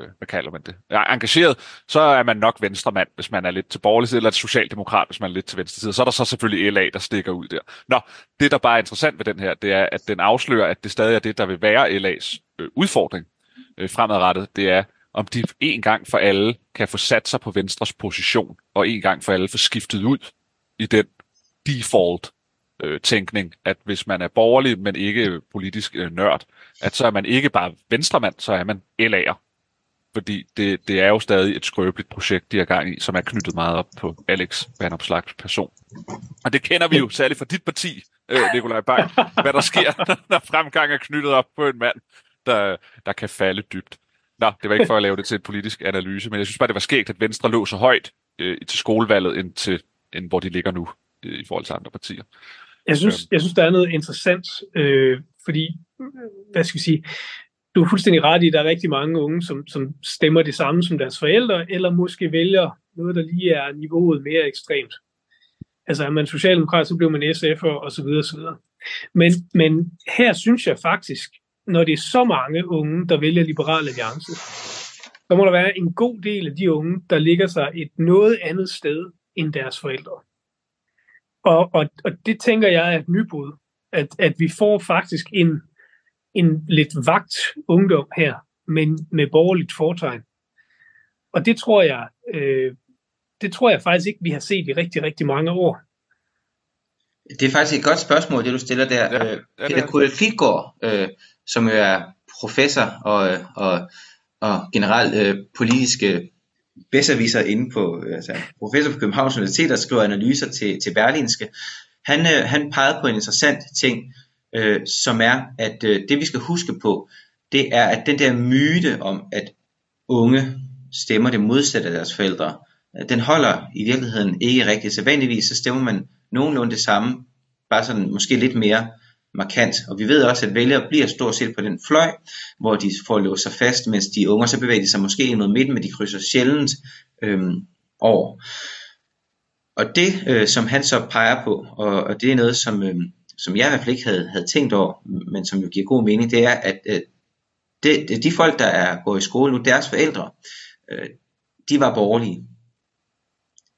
øh, hvad kalder man det, ja, engageret, så er man nok venstremand, hvis man er lidt til borgerlig side, eller socialdemokrat, hvis man er lidt til venstre side. Så er der så selvfølgelig LA, der stikker ud der. Nå, det der bare er interessant ved den her, det er, at den afslører, at det stadig er det, der vil være LA's øh, udfordring øh, fremadrettet, det er, om de en gang for alle kan få sat sig på Venstres position, og en gang for alle få skiftet ud i den default øh, tænkning, at hvis man er borgerlig, men ikke politisk øh, nørd, at så er man ikke bare venstremand, så er man LA'er. Fordi det, det er jo stadig et skrøbeligt projekt, de er gang i, som er knyttet meget op på Alex Vanopslags person. Og det kender vi jo særligt fra dit parti, øh, Nikolaj Bang, hvad der sker, når fremgang er knyttet op på en mand, der, der kan falde dybt. Nå, det var ikke for at lave det til en politisk analyse, men jeg synes bare, det var skægt, at Venstre lå så højt øh, til skolevalget, end, til, end hvor de ligger nu øh, i forhold til andre partier. Jeg synes, øhm. jeg synes der er noget interessant, øh, fordi, hvad skal jeg sige, du er fuldstændig ret i, at der er rigtig mange unge, som, som stemmer det samme som deres forældre, eller måske vælger noget, der lige er niveauet mere ekstremt. Altså er man socialdemokrat, så bliver man SF'er så videre. Men, men her synes jeg faktisk, når det er så mange unge, der vælger Liberal Alliance, så må der være en god del af de unge, der ligger sig et noget andet sted end deres forældre. Og, og, og det tænker jeg er et nybrud, at, at vi får faktisk en, en lidt vagt ungdom her, men med borgerligt fortegn. Og det tror jeg, øh, det tror jeg faktisk ikke, vi har set i rigtig, rigtig mange år. Det er faktisk et godt spørgsmål, det du stiller der. Ja, ja, Peter Kuhl Klitgaard, øh, som jo er professor og, og, og generelt øh, politiske bedserviser inde på, øh, altså professor på Københavns Universitet, der skriver analyser til, til Berlinske. Han, øh, han pegede på en interessant ting, øh, som er, at øh, det vi skal huske på, det er, at den der myte om, at unge stemmer det modsatte af deres forældre, den holder i virkeligheden ikke rigtigt. Så vanligvis så stemmer man nogenlunde det samme, bare sådan måske lidt mere markant. Og vi ved også, at vælgere bliver stort set på den fløj, hvor de får låst sig fast, mens de unge så bevæger de sig måske ind mod midten, men de krydser sjældent øhm, over. Og det, øh, som han så peger på, og, og det er noget, som, øh, som jeg i hvert fald ikke havde, havde tænkt over, men som jo giver god mening, det er, at øh, det, de folk, der er gået i skole nu, deres forældre, øh, de var borgerlige.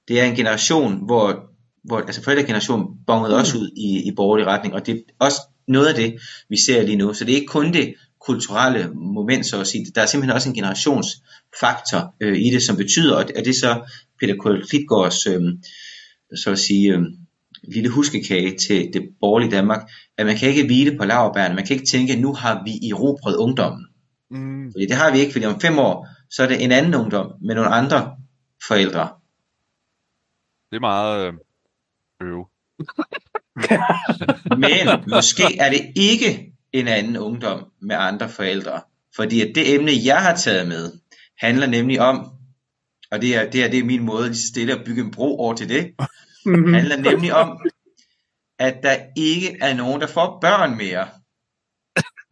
Det er en generation, hvor, hvor altså forældregenerationen bongede mm. også ud i, i borgerlig retning, og det er også noget af det, vi ser lige nu. Så det er ikke kun det kulturelle moment, så at sige. Der er simpelthen også en generationsfaktor øh, i det, som betyder, at, at det så Peter Kohl øh, så at sige, øh, lille huskekage til det borgerlige Danmark, at man kan ikke hvile på laverbærene, man kan ikke tænke, at nu har vi erobret ungdommen. Mm. Fordi det har vi ikke, fordi om fem år, så er det en anden ungdom med nogle andre forældre. Det er meget øh, øv. Men måske er det ikke en anden ungdom med andre forældre. Fordi at det emne, jeg har taget med, handler nemlig om, og det er, det er, det er min måde lige stille at bygge en bro over til det, mm-hmm. handler nemlig om, at der ikke er nogen, der får børn mere.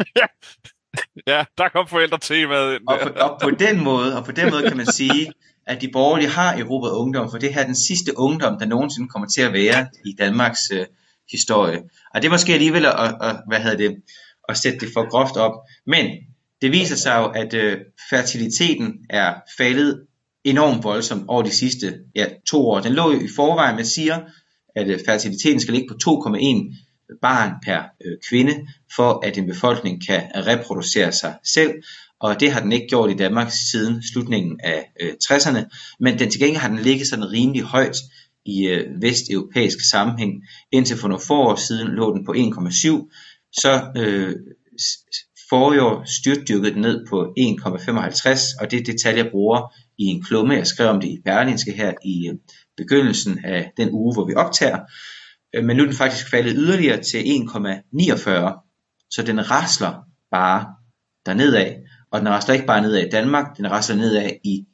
ja, der kom forældre til med ind. Og på, og på den måde, og på den måde kan man sige, at de borgerlige har erobret ungdom, for det her er den sidste ungdom, der nogensinde kommer til at være i Danmarks øh, historie. Og det er måske alligevel at, at, hvad havde det, at sætte det for groft op. Men det viser sig jo, at øh, fertiliteten er faldet enormt voldsomt over de sidste ja, to år. Den lå jo i forvejen, man siger, at øh, fertiliteten skal ligge på 2,1 barn per øh, kvinde, for at en befolkning kan reproducere sig selv. Og det har den ikke gjort i Danmark siden slutningen af øh, 60'erne, men den til gengæld har den ligget sådan rimelig højt i øh, vesteuropæisk sammenhæng. Indtil for nogle få år siden lå den på 1,7, så øh, forrige år styrtdyrkede den ned på 1,55, og det er det tal, jeg bruger i en klumme. Jeg skrev om det i Berlinske her i øh, begyndelsen af den uge, hvor vi optager. Øh, men nu er den faktisk faldet yderligere til 1,49, så den rasler bare dernedad. Og den rasler ikke bare nedad i Danmark, den rasler nedad i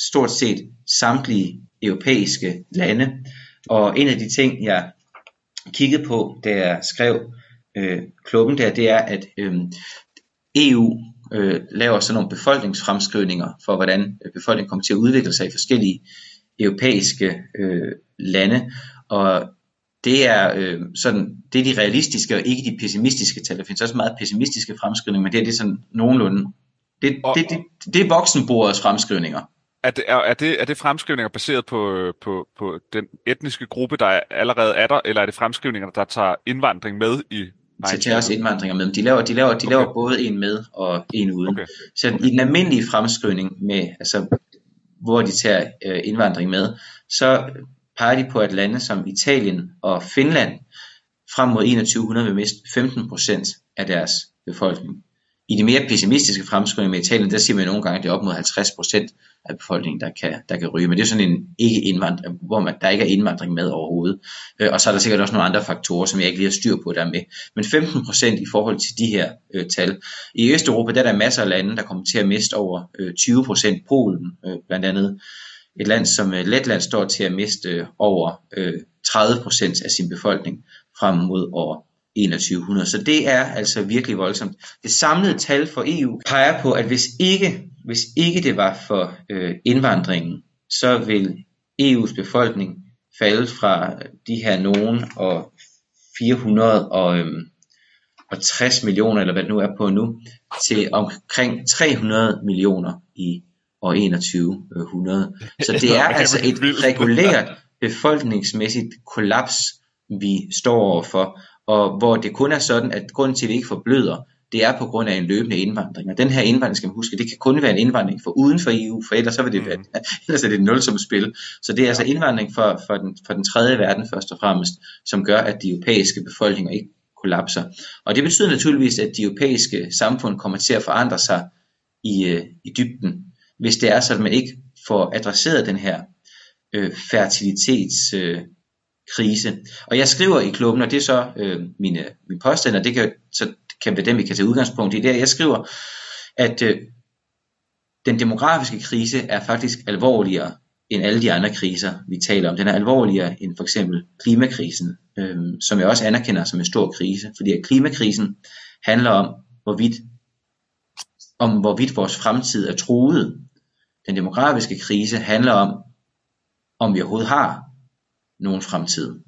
stort set samtlige europæiske lande. Og en af de ting, jeg kiggede på, da jeg skrev øh, klubben der, det er, at øh, EU øh, laver sådan nogle befolkningsfremskrivninger for, hvordan øh, befolkningen kommer til at udvikle sig i forskellige europæiske øh, lande. Og det er øh, sådan, det er de realistiske og ikke de pessimistiske tal. Der findes også meget pessimistiske fremskrivninger, men det er det sådan nogenlunde. Det, og, det, det, det er voksenbordets fremskrivninger. Er det, er, er, det, er det fremskrivninger baseret på, på, på den etniske gruppe, der allerede er der, eller er det fremskrivninger, der tager indvandring med i så tager også indvandringer med. De laver, de laver, de okay. laver både en med og en uden. Okay. Så i den almindelige fremskrivning, med, altså, hvor de tager øh, indvandring med, så peger de på, at lande som Italien og Finland frem mod 2100 vil miste 15% af deres befolkning. I de mere pessimistiske fremskrivninger med Italien, der siger man nogle gange, at det er op mod 50% af befolkningen, der kan, der kan ryge. Men det er sådan en ikke indvandring, hvor man, der ikke er indvandring med overhovedet. Øh, og så er der sikkert også nogle andre faktorer, som jeg ikke lige har styr på, der med. Men 15% i forhold til de her øh, tal. I Østeuropa, der er der masser af lande, der kommer til at miste over øh, 20%. Polen øh, blandt andet. Et land som øh, Letland står til at miste øh, over øh, 30% af sin befolkning frem mod år 2100. Så det er altså virkelig voldsomt. Det samlede tal for EU peger på, at hvis ikke, hvis ikke det var for øh, indvandringen, så vil EU's befolkning falde fra de her nogen og 400 og, øhm, og 60 millioner, eller hvad det nu er på nu, til omkring 300 millioner i år 2100. Så det er altså et regulært befolkningsmæssigt kollaps, vi står overfor, og hvor det kun er sådan, at grunden til, at vi ikke forbløder, det er på grund af en løbende indvandring. Og den her indvandring, skal man huske, det kan kun være en indvandring for uden for EU, for ellers, så vil det være, mm. ellers er det et nulsomt spil. Så det er altså indvandring for, for, den, for den tredje verden først og fremmest, som gør, at de europæiske befolkninger ikke kollapser. Og det betyder naturligvis, at de europæiske samfund kommer til at forandre sig i, øh, i dybden, hvis det er så, at man ikke får adresseret den her øh, fertilitets øh, krise. Og jeg skriver i klubben, og det er så øh, mine, mine påstander, det kan, så kan være dem, vi kan tage udgangspunkt i. Det er, jeg skriver, at øh, den demografiske krise er faktisk alvorligere end alle de andre kriser, vi taler om. Den er alvorligere end for eksempel klimakrisen, øh, som jeg også anerkender som en stor krise, fordi at klimakrisen handler om, hvorvidt, om hvorvidt vores fremtid er truet. Den demografiske krise handler om, om vi overhovedet har nogen fremtid.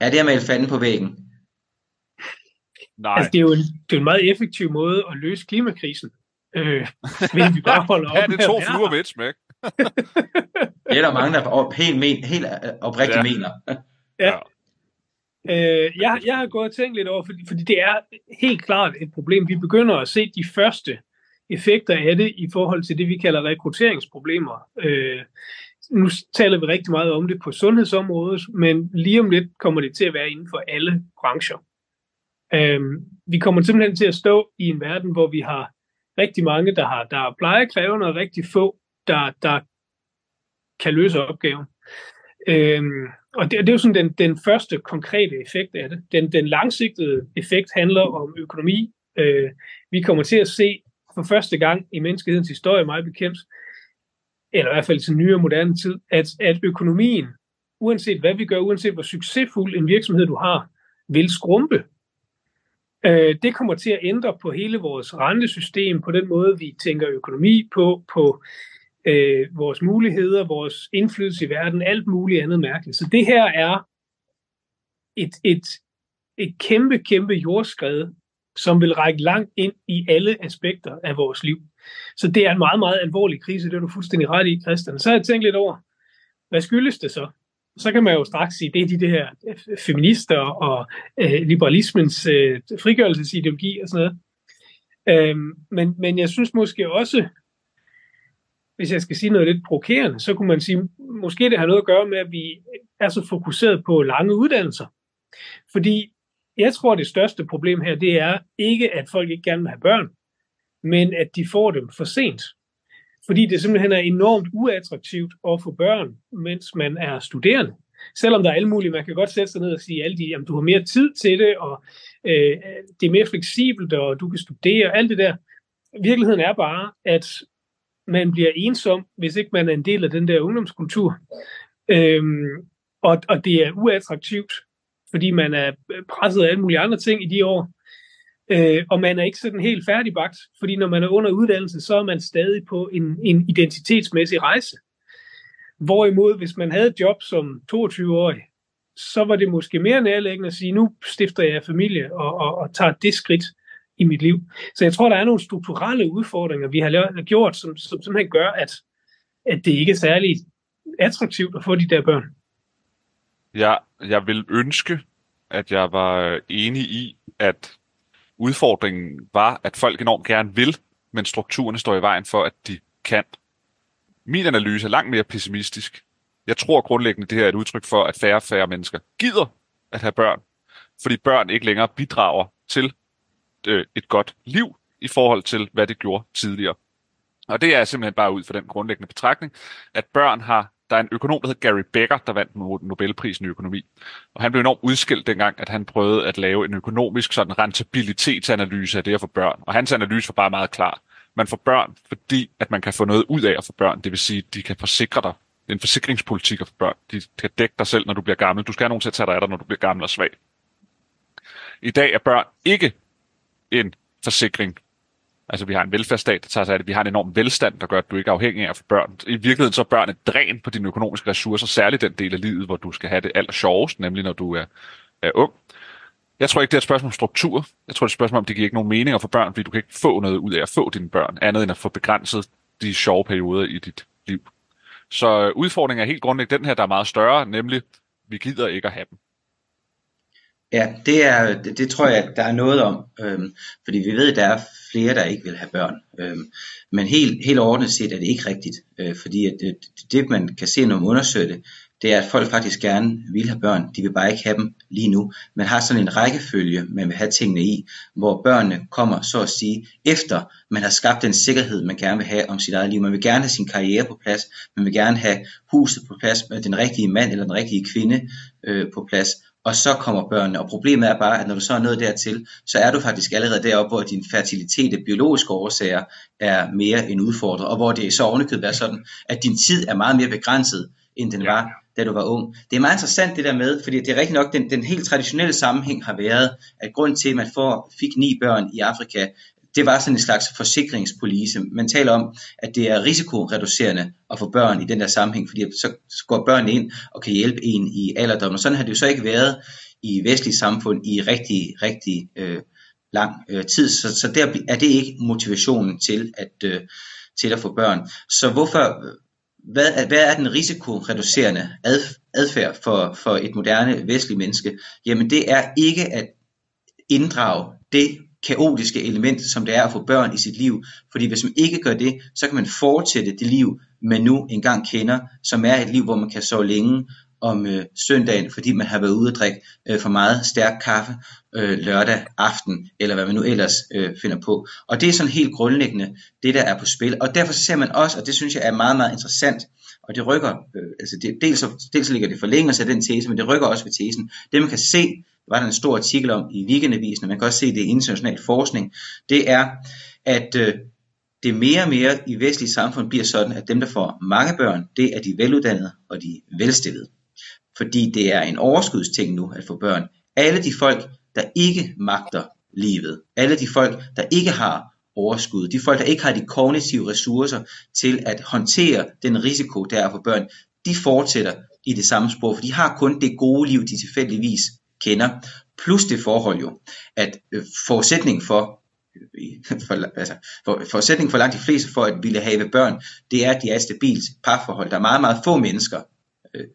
Er det at male fanden på væggen? Nej. Altså, det, er jo en, det er en meget effektiv måde at løse klimakrisen. Øh, hvis vi bare holder op ja, det er to fluer med et smæk. det er der mange, der helt, men, helt oprigtigt ja. mener. ja. Øh, jeg, jeg har gået og tænkt lidt over, fordi, fordi det er helt klart et problem. Vi begynder at se de første effekter af det i forhold til det, vi kalder rekrutteringsproblemer. Øh, nu taler vi rigtig meget om det på sundhedsområdet, men lige om lidt kommer det til at være inden for alle brancher. Øhm, vi kommer simpelthen til at stå i en verden, hvor vi har rigtig mange, der har der er plejekrævende, og rigtig få, der, der kan løse opgaven. Øhm, og det, det er jo sådan den, den første konkrete effekt af det. Den, den langsigtede effekt handler om økonomi. Øh, vi kommer til at se for første gang i menneskehedens historie, meget bekendt, eller i hvert fald til nyere moderne tid, at, at økonomien, uanset hvad vi gør, uanset hvor succesfuld en virksomhed du har, vil skrumpe. Øh, det kommer til at ændre på hele vores rentesystem, på den måde, vi tænker økonomi på, på øh, vores muligheder, vores indflydelse i verden, alt muligt andet mærkeligt. Så det her er et, et, et kæmpe, kæmpe jordskred, som vil række langt ind i alle aspekter af vores liv. Så det er en meget, meget alvorlig krise, det er du fuldstændig ret i, Christian. Så har jeg tænkt lidt over, hvad skyldes det så? Så kan man jo straks sige, det er de her øh, feminister og øh, liberalismens øh, frigørelsesideologi og sådan noget. Øhm, men, men jeg synes måske også, hvis jeg skal sige noget lidt provokerende, så kunne man sige, måske det har noget at gøre med, at vi er så fokuseret på lange uddannelser. Fordi jeg tror, det største problem her, det er ikke, at folk ikke gerne vil have børn men at de får dem for sent. Fordi det simpelthen er enormt uattraktivt at få børn, mens man er studerende. Selvom der er alt muligt, man kan godt sætte sig ned og sige, alle de, at du har mere tid til det, og øh, det er mere fleksibelt, og du kan studere, og alt det der. Virkeligheden er bare, at man bliver ensom, hvis ikke man er en del af den der ungdomskultur. Øhm, og, og det er uattraktivt, fordi man er presset af alle mulige andre ting i de år. Øh, og man er ikke sådan helt færdigbagt, fordi når man er under uddannelse, så er man stadig på en, en identitetsmæssig rejse. Hvorimod, hvis man havde et job som 22-årig, så var det måske mere nærliggende at sige, nu stifter jeg familie og, og, og tager det skridt i mit liv. Så jeg tror, der er nogle strukturelle udfordringer, vi har gjort, som, som simpelthen gør, at, at det ikke er særlig attraktivt at få de der børn. Ja, jeg vil ønske, at jeg var øh, enig i, at udfordringen var, at folk enormt gerne vil, men strukturerne står i vejen for, at de kan. Min analyse er langt mere pessimistisk. Jeg tror grundlæggende, det her er et udtryk for, at færre og færre mennesker gider at have børn, fordi børn ikke længere bidrager til øh, et godt liv i forhold til, hvad det gjorde tidligere. Og det er simpelthen bare ud fra den grundlæggende betragtning, at børn har der er en økonom, der hedder Gary Becker, der vandt Nobelprisen i økonomi. Og han blev enormt udskilt dengang, at han prøvede at lave en økonomisk sådan rentabilitetsanalyse af det at få børn. Og hans analyse var bare meget klar. Man får børn, fordi at man kan få noget ud af at få børn. Det vil sige, at de kan forsikre dig. Det er en forsikringspolitik at få børn. De kan dække dig selv, når du bliver gammel. Du skal have nogen til at tage dig af dig, når du bliver gammel og svag. I dag er børn ikke en forsikring Altså, vi har en velfærdsstat, der tager sig af det. Vi har en enorm velstand, der gør, at du ikke er afhængig af at få børn. I virkeligheden så er børn et dræn på dine økonomiske ressourcer, særligt den del af livet, hvor du skal have det aller sjovest, nemlig når du er, er ung. Jeg tror ikke, det er et spørgsmål om struktur. Jeg tror, det er et spørgsmål om, det giver ikke nogen mening at få børn, fordi du kan ikke få noget ud af at få dine børn, andet end at få begrænset de sjove perioder i dit liv. Så øh, udfordringen er helt grundlæggende den her, der er meget større, nemlig, vi gider ikke at have dem. Ja, det, er, det, det tror jeg, der er noget om, øhm, fordi vi ved, at der er flere, der ikke vil have børn. Øhm, men helt, helt ordentligt set er det ikke rigtigt, øh, fordi at det, det, man kan se, når man undersøger det, det er, at folk faktisk gerne vil have børn. De vil bare ikke have dem lige nu. Man har sådan en rækkefølge, man vil have tingene i, hvor børnene kommer, så at sige, efter man har skabt den sikkerhed, man gerne vil have om sit eget liv. Man vil gerne have sin karriere på plads. Man vil gerne have huset på plads med den rigtige mand eller den rigtige kvinde øh, på plads og så kommer børnene. Og problemet er bare, at når du så er nået dertil, så er du faktisk allerede deroppe, hvor din fertilitet af biologiske årsager er mere end udfordret, og hvor det så ovenikøbet er sådan, at din tid er meget mere begrænset, end den var, da du var ung. Det er meget interessant det der med, fordi det er rigtig nok, den, den helt traditionelle sammenhæng har været, at grund til, at man får, fik ni børn i Afrika, det var sådan en slags forsikringspolice. Man taler om, at det er risikoreducerende at få børn i den der sammenhæng, fordi så går børn ind og kan hjælpe en i alderdommen. Og sådan har det jo så ikke været i vestlige samfund i rigtig, rigtig øh, lang øh, tid. Så, så der er det ikke motivationen til at, øh, til at få børn. Så hvorfor, hvad, hvad er den risikoreducerende adfærd for, for et moderne vestligt menneske? Jamen det er ikke at inddrage det kaotiske element, som det er at få børn i sit liv. Fordi hvis man ikke gør det, så kan man fortsætte det liv, man nu engang kender, som er et liv, hvor man kan sove længe om øh, søndagen, fordi man har været ude at drikke øh, for meget stærk kaffe øh, lørdag aften, eller hvad man nu ellers øh, finder på. Og det er sådan helt grundlæggende det, der er på spil. Og derfor ser man også, og det synes jeg er meget, meget interessant, og det rykker, øh, altså det, dels, dels ligger det forlængelse af den tese, men det rykker også ved tesen. Det man kan se, var der en stor artikel om i Weekendavisen, og man kan også se det i international forskning, det er, at øh, det mere og mere i vestlige samfund bliver sådan, at dem, der får mange børn, det er de veluddannede og de velstillede. Fordi det er en overskudsting nu at få børn. Alle de folk, der ikke magter livet, alle de folk, der ikke har overskud, de folk, der ikke har de kognitive ressourcer til at håndtere den risiko, der er for børn, de fortsætter i det samme spor, for de har kun det gode liv, de tilfældigvis kender. Plus det forhold jo, at forudsætningen forudsætning for øh, for, altså, for, forudsætning for langt de fleste for at ville have børn, det er, at de er et stabilt parforhold. Der er meget, meget få mennesker, øh, øh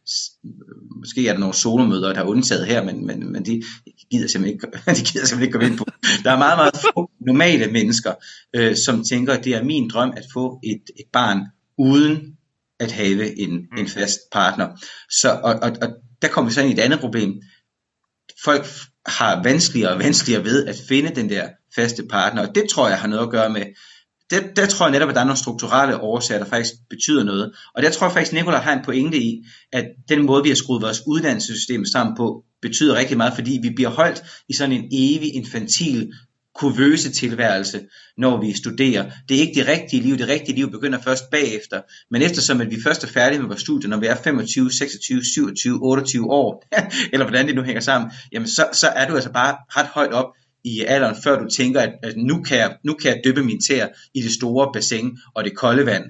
måske er der nogle solomøder, der er undtaget her, men, men, men de gider simpelthen ikke, de gider simpelthen ikke komme ind på. Der er meget, meget få normale mennesker, øh, som tænker, at det er min drøm at få et, et barn uden at have en, en fast partner. Så, og, og, og der kommer vi så ind i et andet problem folk har vanskeligere og vanskeligere ved at finde den der faste partner, og det tror jeg har noget at gøre med, det, der tror jeg netop, at der er nogle strukturelle årsager, der faktisk betyder noget. Og der tror jeg faktisk, at Nicolai har en pointe i, at den måde, vi har skruet vores uddannelsessystem sammen på, betyder rigtig meget, fordi vi bliver holdt i sådan en evig infantil kurvøse tilværelse, når vi studerer. Det er ikke det rigtige liv. Det rigtige liv begynder først bagefter. Men eftersom at vi først er færdige med vores studie, når vi er 25, 26, 27, 28 år, eller hvordan det nu hænger sammen, jamen så, så er du altså bare ret højt op i alderen, før du tænker, at, at nu, kan jeg, nu kan jeg dyppe min tær i det store bassin og det kolde vand.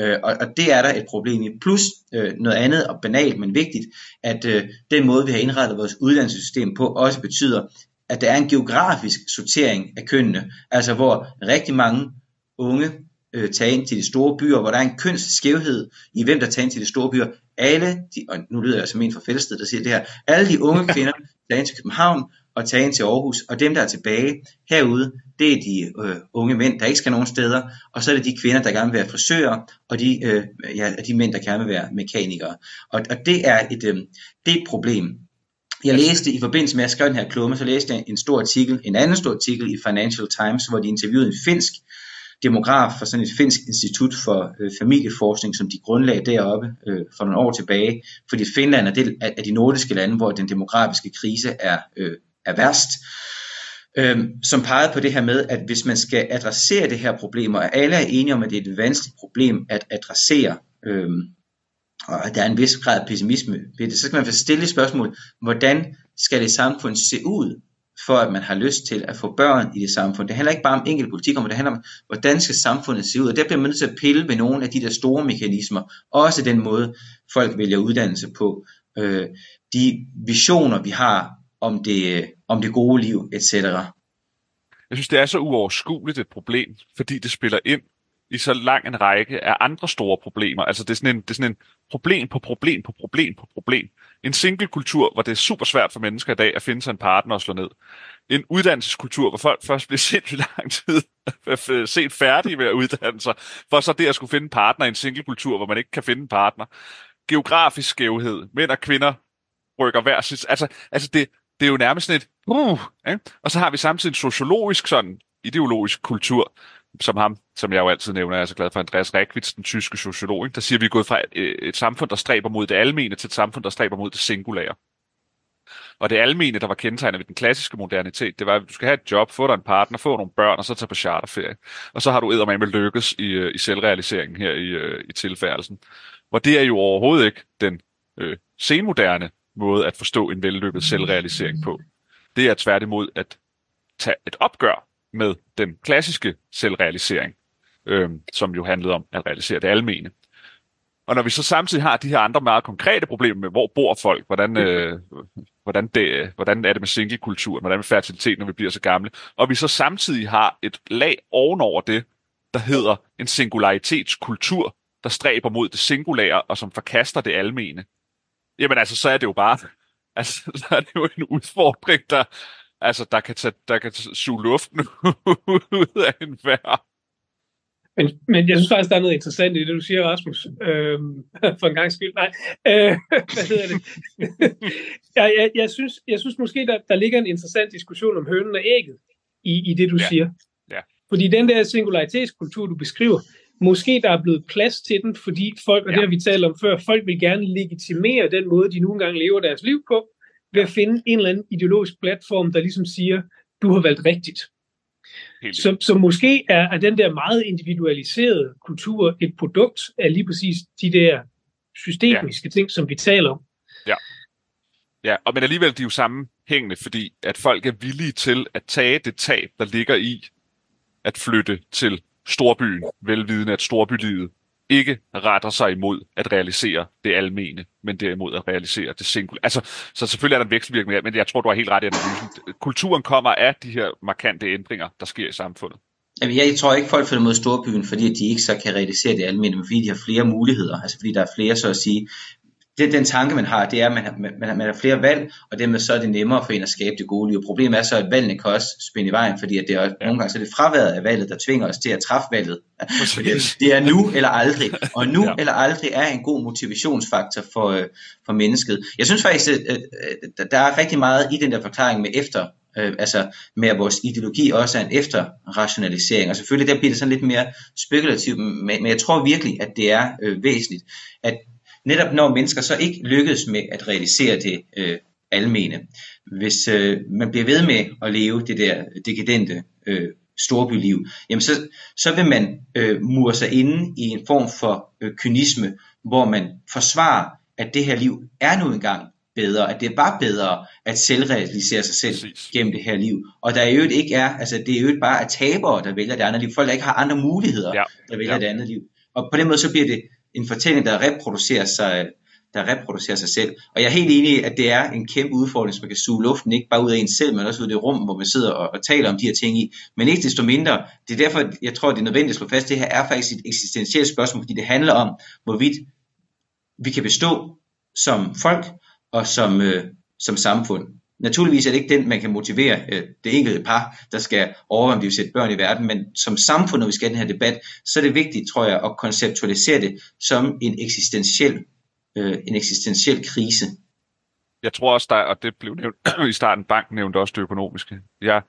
Øh, og, og det er der et problem i. Plus øh, noget andet og banalt, men vigtigt, at øh, den måde, vi har indrettet vores uddannelsessystem på, også betyder, at der er en geografisk sortering af kønnene, altså hvor rigtig mange unge øh, tager ind til de store byer, hvor der er en kønsskævhed i hvem der tager ind til de store byer. Alle, de, og nu lyder jeg som en fra Fælsted, der siger det her, alle de unge kvinder tager ind til København og tager ind til Aarhus, og dem der er tilbage herude, det er de øh, unge mænd, der ikke skal nogen steder, og så er det de kvinder, der gerne vil være frisører, og de, øh, ja, de mænd, der gerne vil være mekanikere. Og, og det, er et, øh, det er et problem. Jeg læste i forbindelse med, at jeg skrev den her klumme, så læste jeg en stor artikel, en anden stor artikel i Financial Times, hvor de interviewede en finsk demograf fra sådan et finsk institut for øh, familieforskning, som de grundlagde deroppe øh, for nogle år tilbage, fordi Finland er det af de nordiske lande, hvor den demografiske krise er, øh, er værst, øh, som pegede på det her med, at hvis man skal adressere det her problem, og alle er enige om, at det er et vanskeligt problem at adressere, øh, og at der er en vis grad af pessimisme ved det, så skal man få stille spørgsmål, hvordan skal det samfund se ud, for at man har lyst til at få børn i det samfund. Det handler ikke bare om enkelt politik, men det handler om, hvordan skal samfundet se ud, og der bliver man nødt til at pille ved nogle af de der store mekanismer, også den måde, folk vælger uddannelse på, øh, de visioner, vi har om det, om det gode liv, etc. Jeg synes, det er så uoverskueligt et problem, fordi det spiller ind i så lang en række af andre store problemer. Altså det er sådan en, det er sådan en problem på problem på problem på problem. En single-kultur, hvor det er super svært for mennesker i dag at finde sig en partner og slå ned. En uddannelseskultur, hvor folk først bliver sindssygt lang tid set færdige med at uddanne sig, for så det at skulle finde en partner i en single-kultur, hvor man ikke kan finde en partner. Geografisk skævhed. Mænd og kvinder rykker hver sit. Altså, altså det, det er jo nærmest sådan et... Uh, ikke? Og så har vi samtidig en sociologisk sådan ideologisk kultur, som ham, som jeg jo altid nævner, jeg er så glad for Andreas Rekwitz, den tyske sociolog, der siger, at vi er gået fra et, øh, et samfund, der stræber mod det almene, til et samfund, der stræber mod det singulære. Og det almene, der var kendetegnet ved den klassiske modernitet, det var, at du skal have et job, få dig en partner, få nogle børn, og så tage på charterferie. Og så har du med lykkes i, øh, i selvrealiseringen her i, øh, i tilfærelsen. Hvor det er jo overhovedet ikke den øh, senmoderne måde at forstå en vellykket selvrealisering på. Det er tværtimod at tage et opgør med den klassiske selvrealisering, øh, som jo handlede om at realisere det almene. Og når vi så samtidig har de her andre meget konkrete problemer med, hvor bor folk, hvordan, øh, hvordan, det, hvordan er det med singlekulturen, hvordan er fertilitet, når vi bliver så gamle, og vi så samtidig har et lag ovenover det, der hedder en singularitetskultur, der stræber mod det singulære og som forkaster det almene. Jamen altså, så er det jo bare, altså, så er det jo en udfordring, der, altså, der kan, tage, der kan suge luften ud af en vær. Men, men jeg synes faktisk, der er noget interessant i det, du siger, Rasmus. Øhm, for en gang skyld. Nej. Øh, hvad hedder det? jeg, jeg, jeg, synes, jeg synes måske, der, der ligger en interessant diskussion om hønen og ægget i, i det, du Ja. siger. Ja. Fordi den der singularitetskultur, du beskriver, måske der er blevet plads til den, fordi folk, og Ja. det har vi talt om før, folk vil gerne legitimere den måde, de nogle gange lever deres liv på, ved at finde en eller anden ideologisk platform, der ligesom siger, du har valgt rigtigt. Så, så måske er, er den der meget individualiserede kultur et produkt af lige præcis de der systemiske ja. ting, som vi taler om. Ja, og men alligevel de er jo sammenhængende, fordi at folk er villige til at tage det tab, der ligger i at flytte til storbyen, velvidende at storbylivet ikke retter sig imod at realisere det almene, men derimod at realisere det single. Altså, så selvfølgelig er der en vekselvirkning, men jeg tror, du har helt ret i analysen. Kulturen kommer af de her markante ændringer, der sker i samfundet. Jamen, jeg tror ikke, folk flytter mod storbyen, fordi de ikke så kan realisere det almindelige, men fordi de har flere muligheder, altså fordi der er flere, så at sige. Det, den tanke, man har, det er, at man har, man, man har flere valg, og dermed så er det nemmere for en at skabe det gode liv. Problemet er så, at valgene kan også spænde i vejen, fordi at det er, ja. nogle gange så er det fraværet af valget, der tvinger os til at træffe valget. Det er nu eller aldrig, og nu Ja. eller aldrig er en god motivationsfaktor for, øh, for mennesket. Jeg synes faktisk, at øh, der er rigtig meget i den der forklaring med efter, øh, altså med at vores ideologi også er en efterrationalisering, og selvfølgelig der bliver det sådan lidt mere spekulativt, men, men jeg tror virkelig, at det er øh, væsentligt, at netop når mennesker så ikke lykkes med at realisere det øh, almene, hvis øh, man bliver ved med at leve det der dekadente øh, storbyliv, jamen så, så vil man øh, mure sig inde i en form for øh, kynisme, hvor man forsvarer, at det her liv er nu engang bedre, at det var bedre at selvrealisere sig selv Præcis. gennem det her liv. Og der i øvrigt ikke er, altså det er øvrigt bare at tabere, der vælger det andet liv. Folk, der ikke har andre muligheder, Ja. der vælger Ja. det andet liv. Og på den måde så bliver det en fortælling, der reproducerer sig, der reproducerer sig selv. Og jeg er helt enig i, at det er en kæmpe udfordring, som man kan suge luften, ikke bare ud af en selv, men også ud af det rum, hvor man sidder og, og taler om de her ting i. Men ikke desto mindre, det er derfor, jeg tror, det er nødvendigt at slå fast, at det her er faktisk et eksistentielt spørgsmål, fordi det handler om, hvorvidt vi kan bestå som folk og som, øh, som samfund. Naturligvis er det ikke den, man kan motivere øh, det enkelte par, der skal overveje, om de vil sætte børn i verden, men som samfund, når vi skal have den her debat, så er det vigtigt, tror jeg, at konceptualisere det som en eksistentiel, øh, en eksistentiel krise. Jeg tror også, der, og det blev nævnt i starten, banken nævnte også det økonomiske. Jeg,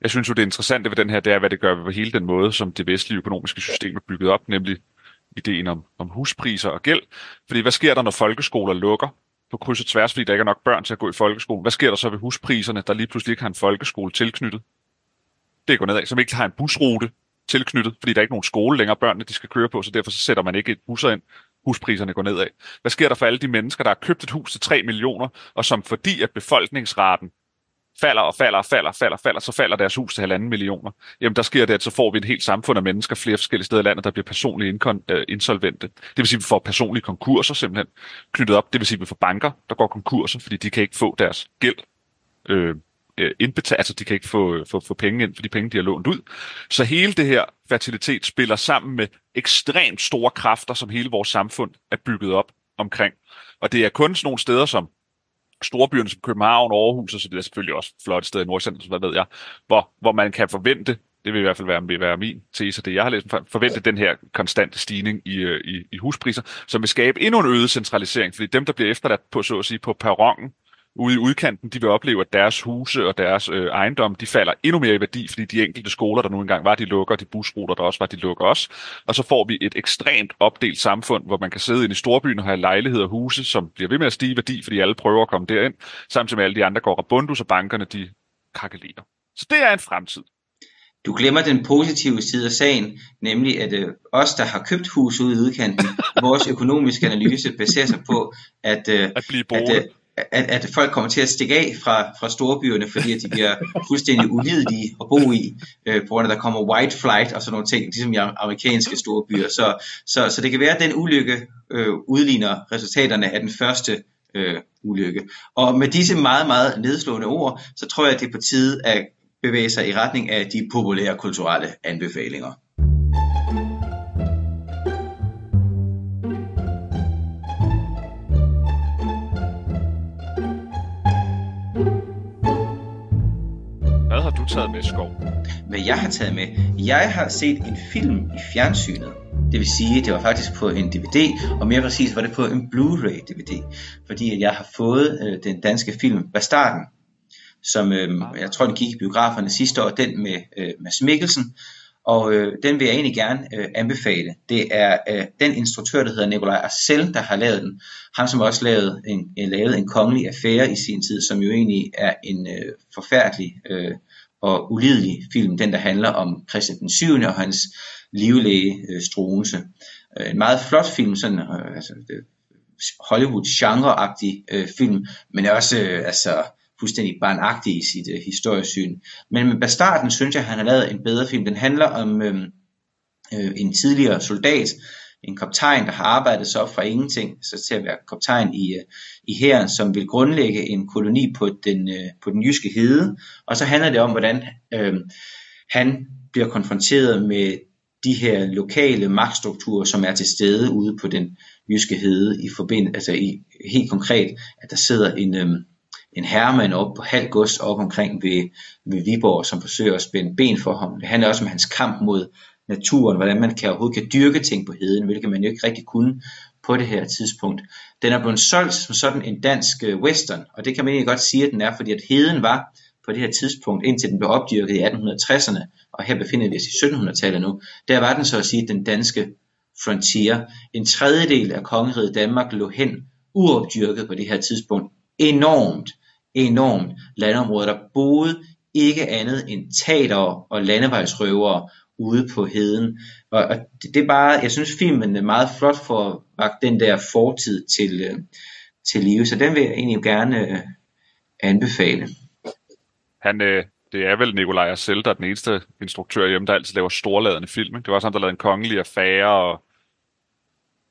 jeg synes jo, det interessante ved den her, det er, hvad det gør ved hele den måde, som det vestlige økonomiske system er bygget op, nemlig ideen om, om huspriser og gæld. Fordi hvad sker der, når folkeskoler lukker på kryds og tværs, fordi der ikke er nok børn til at gå i folkeskole? Hvad sker der så ved huspriserne, der lige pludselig ikke har en folkeskole tilknyttet? Det går nedad, som ikke har en busrute tilknyttet, fordi der er ikke nogen skole længere, børnene de skal køre på, så derfor så sætter man ikke et busser ind. Huspriserne går nedad. Hvad sker der for alle de mennesker, der har købt et hus til 3 millioner, og som fordi at befolkningsraten falder og falder og falder og falder, falder, så falder deres hus til halvanden millioner. Jamen der sker det, at så får vi et helt samfund af mennesker flere forskellige steder i landet, der bliver personligt inkon- øh, insolvente. Det vil sige, at vi får personlige konkurser simpelthen knyttet op. Det vil sige, at vi får banker, der går konkurser, fordi de kan ikke få deres gæld øh, øh indbetalt, altså de kan ikke få, øh, få, få penge ind for de penge, de har lånt ud. Så hele det her fertilitet spiller sammen med ekstremt store kræfter, som hele vores samfund er bygget op omkring. Og det er kun sådan nogle steder som storbyerne som København, Aarhus og så det er selvfølgelig også flotte steder i Nordsjælland, hvad ved jeg, hvor, hvor man kan forvente, det vil i hvert fald være, være min tese, det jeg har læst, forvente den her konstante stigning i, øh, i, i huspriser, som vil skabe endnu en øget centralisering, fordi dem, der bliver efterladt på, så at sige, på perronen, ude i udkanten, de vil opleve, at deres huse og deres øh, ejendom, de falder endnu mere i værdi, fordi de enkelte skoler, der nu engang var, de lukker, de busruter, der også var, de lukker også. Og så får vi et ekstremt opdelt samfund, hvor man kan sidde ind i storbyen og have lejligheder og huse, som bliver ved med at stige i værdi, fordi alle prøver at komme derind, samtidig med alle de andre går rabundus, og bankerne, de kakelerer. Så det er en fremtid. Du glemmer den positive side af sagen, nemlig at øh, os, der har købt hus ude i udkanten, vores økonomiske analyse baserer sig på, at, øh, at, blive at, øh, at, at folk kommer til at stikke af fra, fra storbyerne, fordi at de bliver fuldstændig ulidelige at bo i, øh, på grund af, at der kommer white flight og sådan nogle ting, ligesom i amerikanske storbyer. Så, så, så det kan være, at den ulykke øh, udligner resultaterne af den første øh, ulykke. Og med disse meget, meget nedslående ord, så tror jeg, at det er på tide at bevæge sig i retning af de populære kulturelle anbefalinger. Du taget med, Skov? Hvad jeg har taget med? Jeg har set en film i fjernsynet. Det vil sige, det var faktisk på en DVD, og mere præcis var det på en Blu-ray DVD. Fordi jeg har fået øh, den danske film Bastarden, som øh, jeg tror, den gik i biograferne sidste år, den med øh, Mads Mikkelsen. Og øh, den vil jeg egentlig gerne øh, anbefale. Det er øh, den instruktør, der hedder Nikolaj Arcel, der har lavet den. Han som også lavede en, en, lavet en kongelig affære i sin tid, som jo egentlig er en øh, forfærdelig øh, og ulidelig film, den der handler om Christian den 7. og hans livlæge øh, Struense. Øh, en meget flot film, sådan øh, altså, Hollywood genreagtig øh, film, men også øh, altså fuldstændig barnagtig i sit øh, historiesyn. Men med Bastarden synes jeg, han har lavet en bedre film. Den handler om øh, øh, en tidligere soldat, en kaptajn, der har arbejdet sig op fra ingenting, så til at være kaptajn i, øh, i her, som vil grundlægge en koloni på den, øh, på den jyske hede. Og så handler det om, hvordan øh, han bliver konfronteret med de her lokale magtstrukturer, som er til stede ude på den jyske hede, i forbind, altså i, helt konkret, at der sidder en, øh, en herremand op på halv gods op omkring ved, ved Viborg, som forsøger at spænde ben for ham. Det handler også om hans kamp mod naturen, hvordan man kan overhovedet kan dyrke ting på heden, hvilket man jo ikke rigtig kunne på det her tidspunkt. Den er blevet solgt som sådan en dansk øh, western, og det kan man egentlig godt sige, at den er, fordi at heden var på det her tidspunkt, indtil den blev opdyrket i 1860'erne, og her befinder vi os i 1700-tallet nu, der var den så at sige den danske frontier. En tredjedel af kongeriget Danmark lå hen uopdyrket på det her tidspunkt. Enormt, enormt landområde. Der boede ikke andet end tater og landevejsrøvere ude på heden. Og, og det, det er bare, jeg synes filmen er meget flot for at den der fortid til, øh, til live, så den vil jeg egentlig gerne øh, anbefale. Han, øh, det er vel Nikolaj selv, der er den eneste instruktør hjemme, der altid laver storladende film. Ikke? Det var også ham, der lavede en kongelig affære, og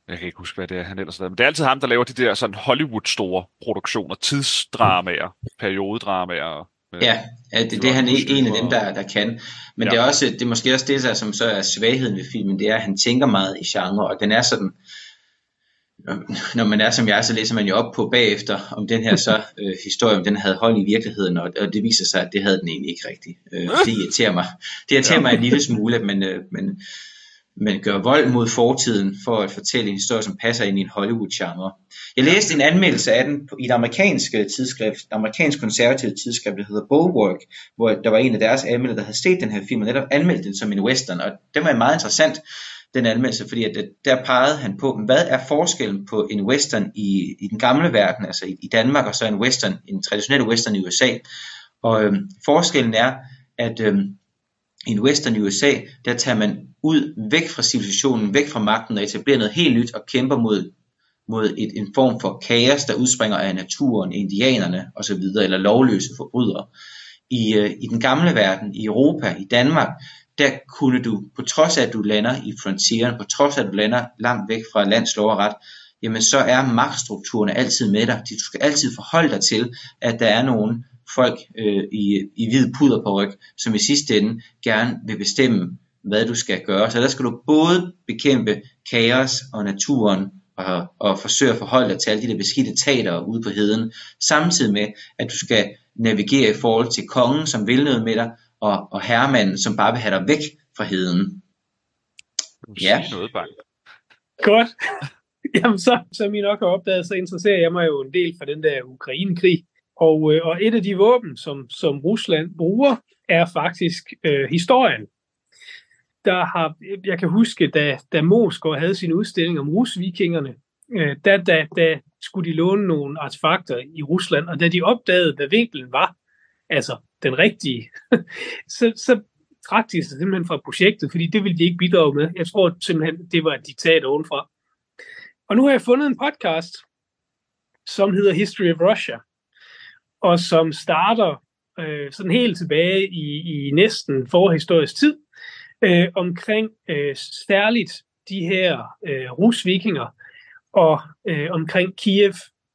jeg kan ikke huske, hvad det er, han ellers lavede. Men det er altid ham, der laver de der sådan Hollywood-store produktioner, tidsdramaer, periodedramaer, Ja, ja det, det er han en af dem, der, der kan. Men ja. det er også det er måske også det, der, som så er svagheden ved filmen, det er, at han tænker meget i genre, og den er sådan, når man er som jeg, så læser man jo op på bagefter, om den her så øh, historie, om den havde hold i virkeligheden, og, og det viser sig, at det havde den egentlig ikke rigtigt. Øh, det irriterer mig. Det irriterer ja. mig en lille smule, men, øh, men, men gør vold mod fortiden for at fortælle en historie, som passer ind i en Hollywood-genre. Jeg læste en anmeldelse af den i et amerikansk øh, tidsskrift, et amerikansk konservativt tidsskrift, der hedder Bulwark, hvor der var en af deres anmeldere, der havde set den her film, og netop anmeldt den som en western, og den var meget interessant, den anmeldelse, fordi at øh, der pegede han på, hvad er forskellen på en western i, i den gamle verden, altså i, i Danmark, og så en western, en traditionel western i USA. Og øhm, forskellen er, at øhm, i en western USA, der tager man ud væk fra civilisationen, væk fra magten og etablerer noget helt nyt og kæmper mod mod et, en form for kaos, der udspringer af naturen, indianerne osv., eller lovløse forbrydere. I, øh, I den gamle verden, i Europa, i Danmark, der kunne du, på trods af at du lander i frontieren, på trods af at du lander langt væk fra lands lov og ret, jamen så er magtstrukturerne altid med dig. Du skal altid forholde dig til, at der er nogen, folk øh, i, i hvid puder på ryg, som i sidste ende gerne vil bestemme, hvad du skal gøre. Så der skal du både bekæmpe kaos og naturen, og, og forsøge at forholde dig til alle de der beskidte tater ude på heden, samtidig med, at du skal navigere i forhold til kongen, som vil noget med dig, og, og herremanden, som bare vil have dig væk fra heden. Ja. Noget, bang. Godt. Jamen så, som I nok har opdaget, så interesserer jeg mig jo en del for den der Ukraine-krig. Og, øh, og et af de våben, som, som Rusland bruger, er faktisk øh, historien. Der har, jeg kan huske, da, da Moskva havde sin udstilling om rusvikingerne, øh, da, da, da skulle de låne nogle artefakter i Rusland, og da de opdagede, hvad vinklen var, altså den rigtige, så, så trak de sig simpelthen fra projektet, fordi det ville de ikke bidrage med. Jeg tror simpelthen, det var et diktat ovenfra. Og nu har jeg fundet en podcast, som hedder History of Russia, og som starter øh, sådan helt tilbage i, i næsten forhistorisk tid, øh, omkring øh, særligt de her øh, rusvikinger, og øh, omkring Kiev,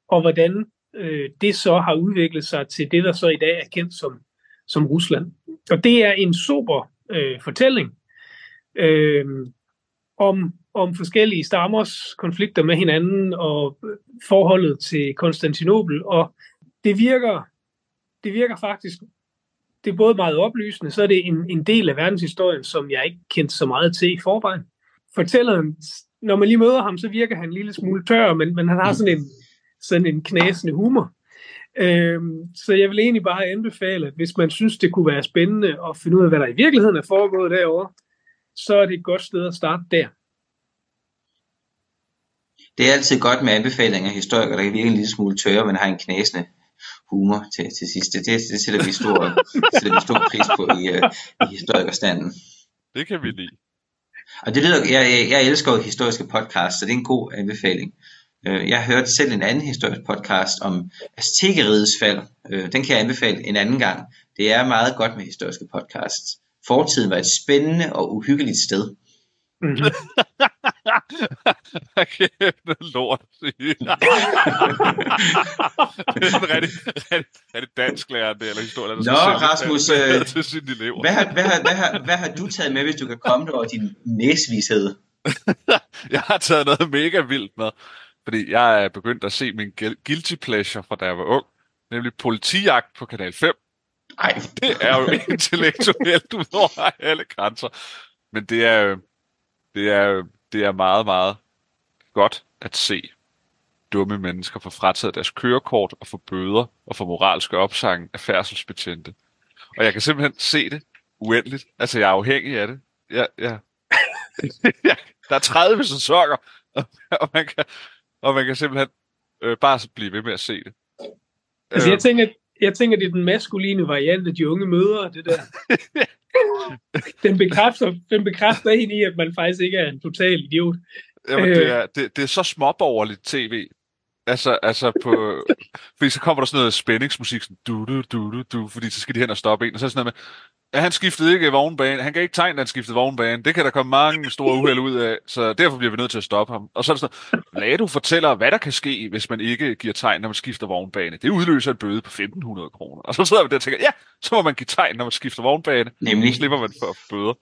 og hvordan øh, det så har udviklet sig til det, der så i dag er kendt som, som Rusland. Og det er en super øh, fortælling øh, om, om forskellige stammers konflikter med hinanden og øh, forholdet til Konstantinopel, og det virker, det virker faktisk, det er både meget oplysende, så er det en, en del af verdenshistorien, som jeg ikke kendte så meget til i forvejen. Fortælleren når man lige møder ham, så virker han en lille smule tør, men, men han har sådan en, sådan en knasende humor. Øhm, så jeg vil egentlig bare anbefale, at hvis man synes, det kunne være spændende at finde ud af, hvad der i virkeligheden er foregået derovre, så er det et godt sted at starte der. Det er altid godt med anbefalinger af historikere, der kan virke en lille smule tørre, men har en knasende humor til, til sidst. Det, det sætter vi stor, sætter vi stor pris på i, uh, i historikerstanden. Det kan vi lide. Og det lyder, jeg, jeg, jeg elsker jo historiske podcasts, så det er en god anbefaling. Øh, jeg hørte selv en anden historisk podcast om Aztekerigets fald. Øh, den kan jeg anbefale en anden gang. Det er meget godt med historiske podcasts. Fortiden var et spændende og uhyggeligt sted. Mm-hmm. noget lort. det er en rigtig, rigtig, rigtig dansk lærer, det, eller historie. Nå, Rasmus, øh, til elever. Hvad, har, hvad, har, hvad, har, hvad har du taget med, hvis du kan komme over din næsvished? jeg har taget noget mega vildt med, fordi jeg er begyndt at se min guilty pleasure fra da jeg var ung, nemlig politijagt på Kanal 5. Ej. Det er jo intellektuelt ud over alle grænser. Men det er, det er, det er meget, meget godt at se dumme mennesker få frataget deres kørekort og få bøder og få moralske opsang af færdselsbetjente. Og jeg kan simpelthen se det uendeligt. Altså, jeg er afhængig af det. Jeg, jeg, der er 30 sæsoner, og man kan, og man kan simpelthen øh, bare blive ved med at se det. Altså, jeg øh. tænker, jeg tænker, det er den maskuline variant af de unge mødre, det der. den, bekræfter, den bekræfter hende i, at man faktisk ikke er en total idiot. Jamen, det, øh. er, det, det er så småborgerligt tv. Altså, altså på... fordi så kommer der sådan noget spændingsmusik, sådan du, du, du, du, du, fordi så skal de hen og stoppe en, og så sådan noget med, Ja, han skiftede ikke vognbane. Han kan ikke tegne, at han skiftede vognbane. Det kan der komme mange store uheld ud af, så derfor bliver vi nødt til at stoppe ham. Og så er det sådan, lad du fortæller, hvad der kan ske, hvis man ikke giver tegn, når man skifter vognbane. Det udløser en bøde på 1.500 kroner. Og så sidder vi der og tænker, ja, så må man give tegn, når man skifter vognbane. Nemlig. Så slipper man for bøder.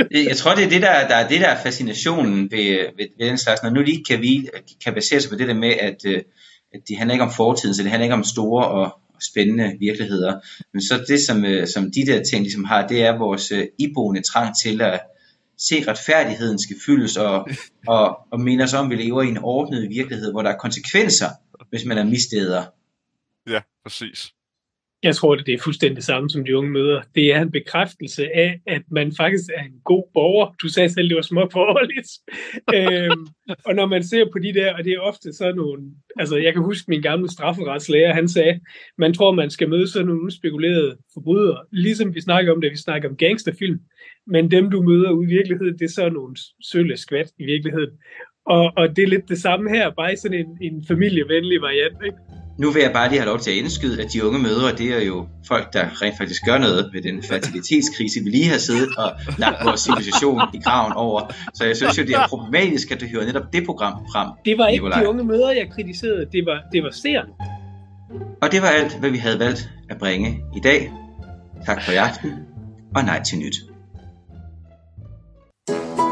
Jeg tror, det er det, der, der er det, der er fascinationen ved, ved, ved den slags. Når nu lige kan, vi, kan basere sig på det der med, at, øh, at det handler ikke om fortiden, så det handler ikke om store og, spændende virkeligheder. Men så det, som, øh, som de der ting ligesom har, det er vores øh, iboende trang til at se retfærdigheden skal fyldes, og, og, og minde os om, at vi lever i en ordnet virkelighed, hvor der er konsekvenser, hvis man er missteder. Ja, præcis. Jeg tror, det er fuldstændig det samme som de unge møder. Det er en bekræftelse af, at man faktisk er en god borger. Du sagde selv, det var småborgerligt. øhm, og når man ser på de der, og det er ofte sådan nogle... Altså, jeg kan huske min gamle strafferetslærer, han sagde, man tror, man skal møde sådan nogle spekulerede forbrydere. Ligesom vi snakker om det, vi snakker om gangsterfilm. Men dem, du møder ude i virkeligheden, det er sådan nogle sølle skvat i virkeligheden. Og, og det er lidt det samme her, bare i sådan en, en familievenlig variant. Ikke? nu vil jeg bare lige have lov til at indskyde, at de unge mødre, det er jo folk, der rent faktisk gør noget med den fertilitetskrise, vi lige har siddet og lagt vores civilisation i graven over. Så jeg synes jo, det er problematisk, at du hører netop det program frem. Det var ikke Nicolai. de unge mødre, jeg kritiserede, det var, det var seeren. Og det var alt, hvad vi havde valgt at bringe i dag. Tak for i aften, og nej til nyt. thank you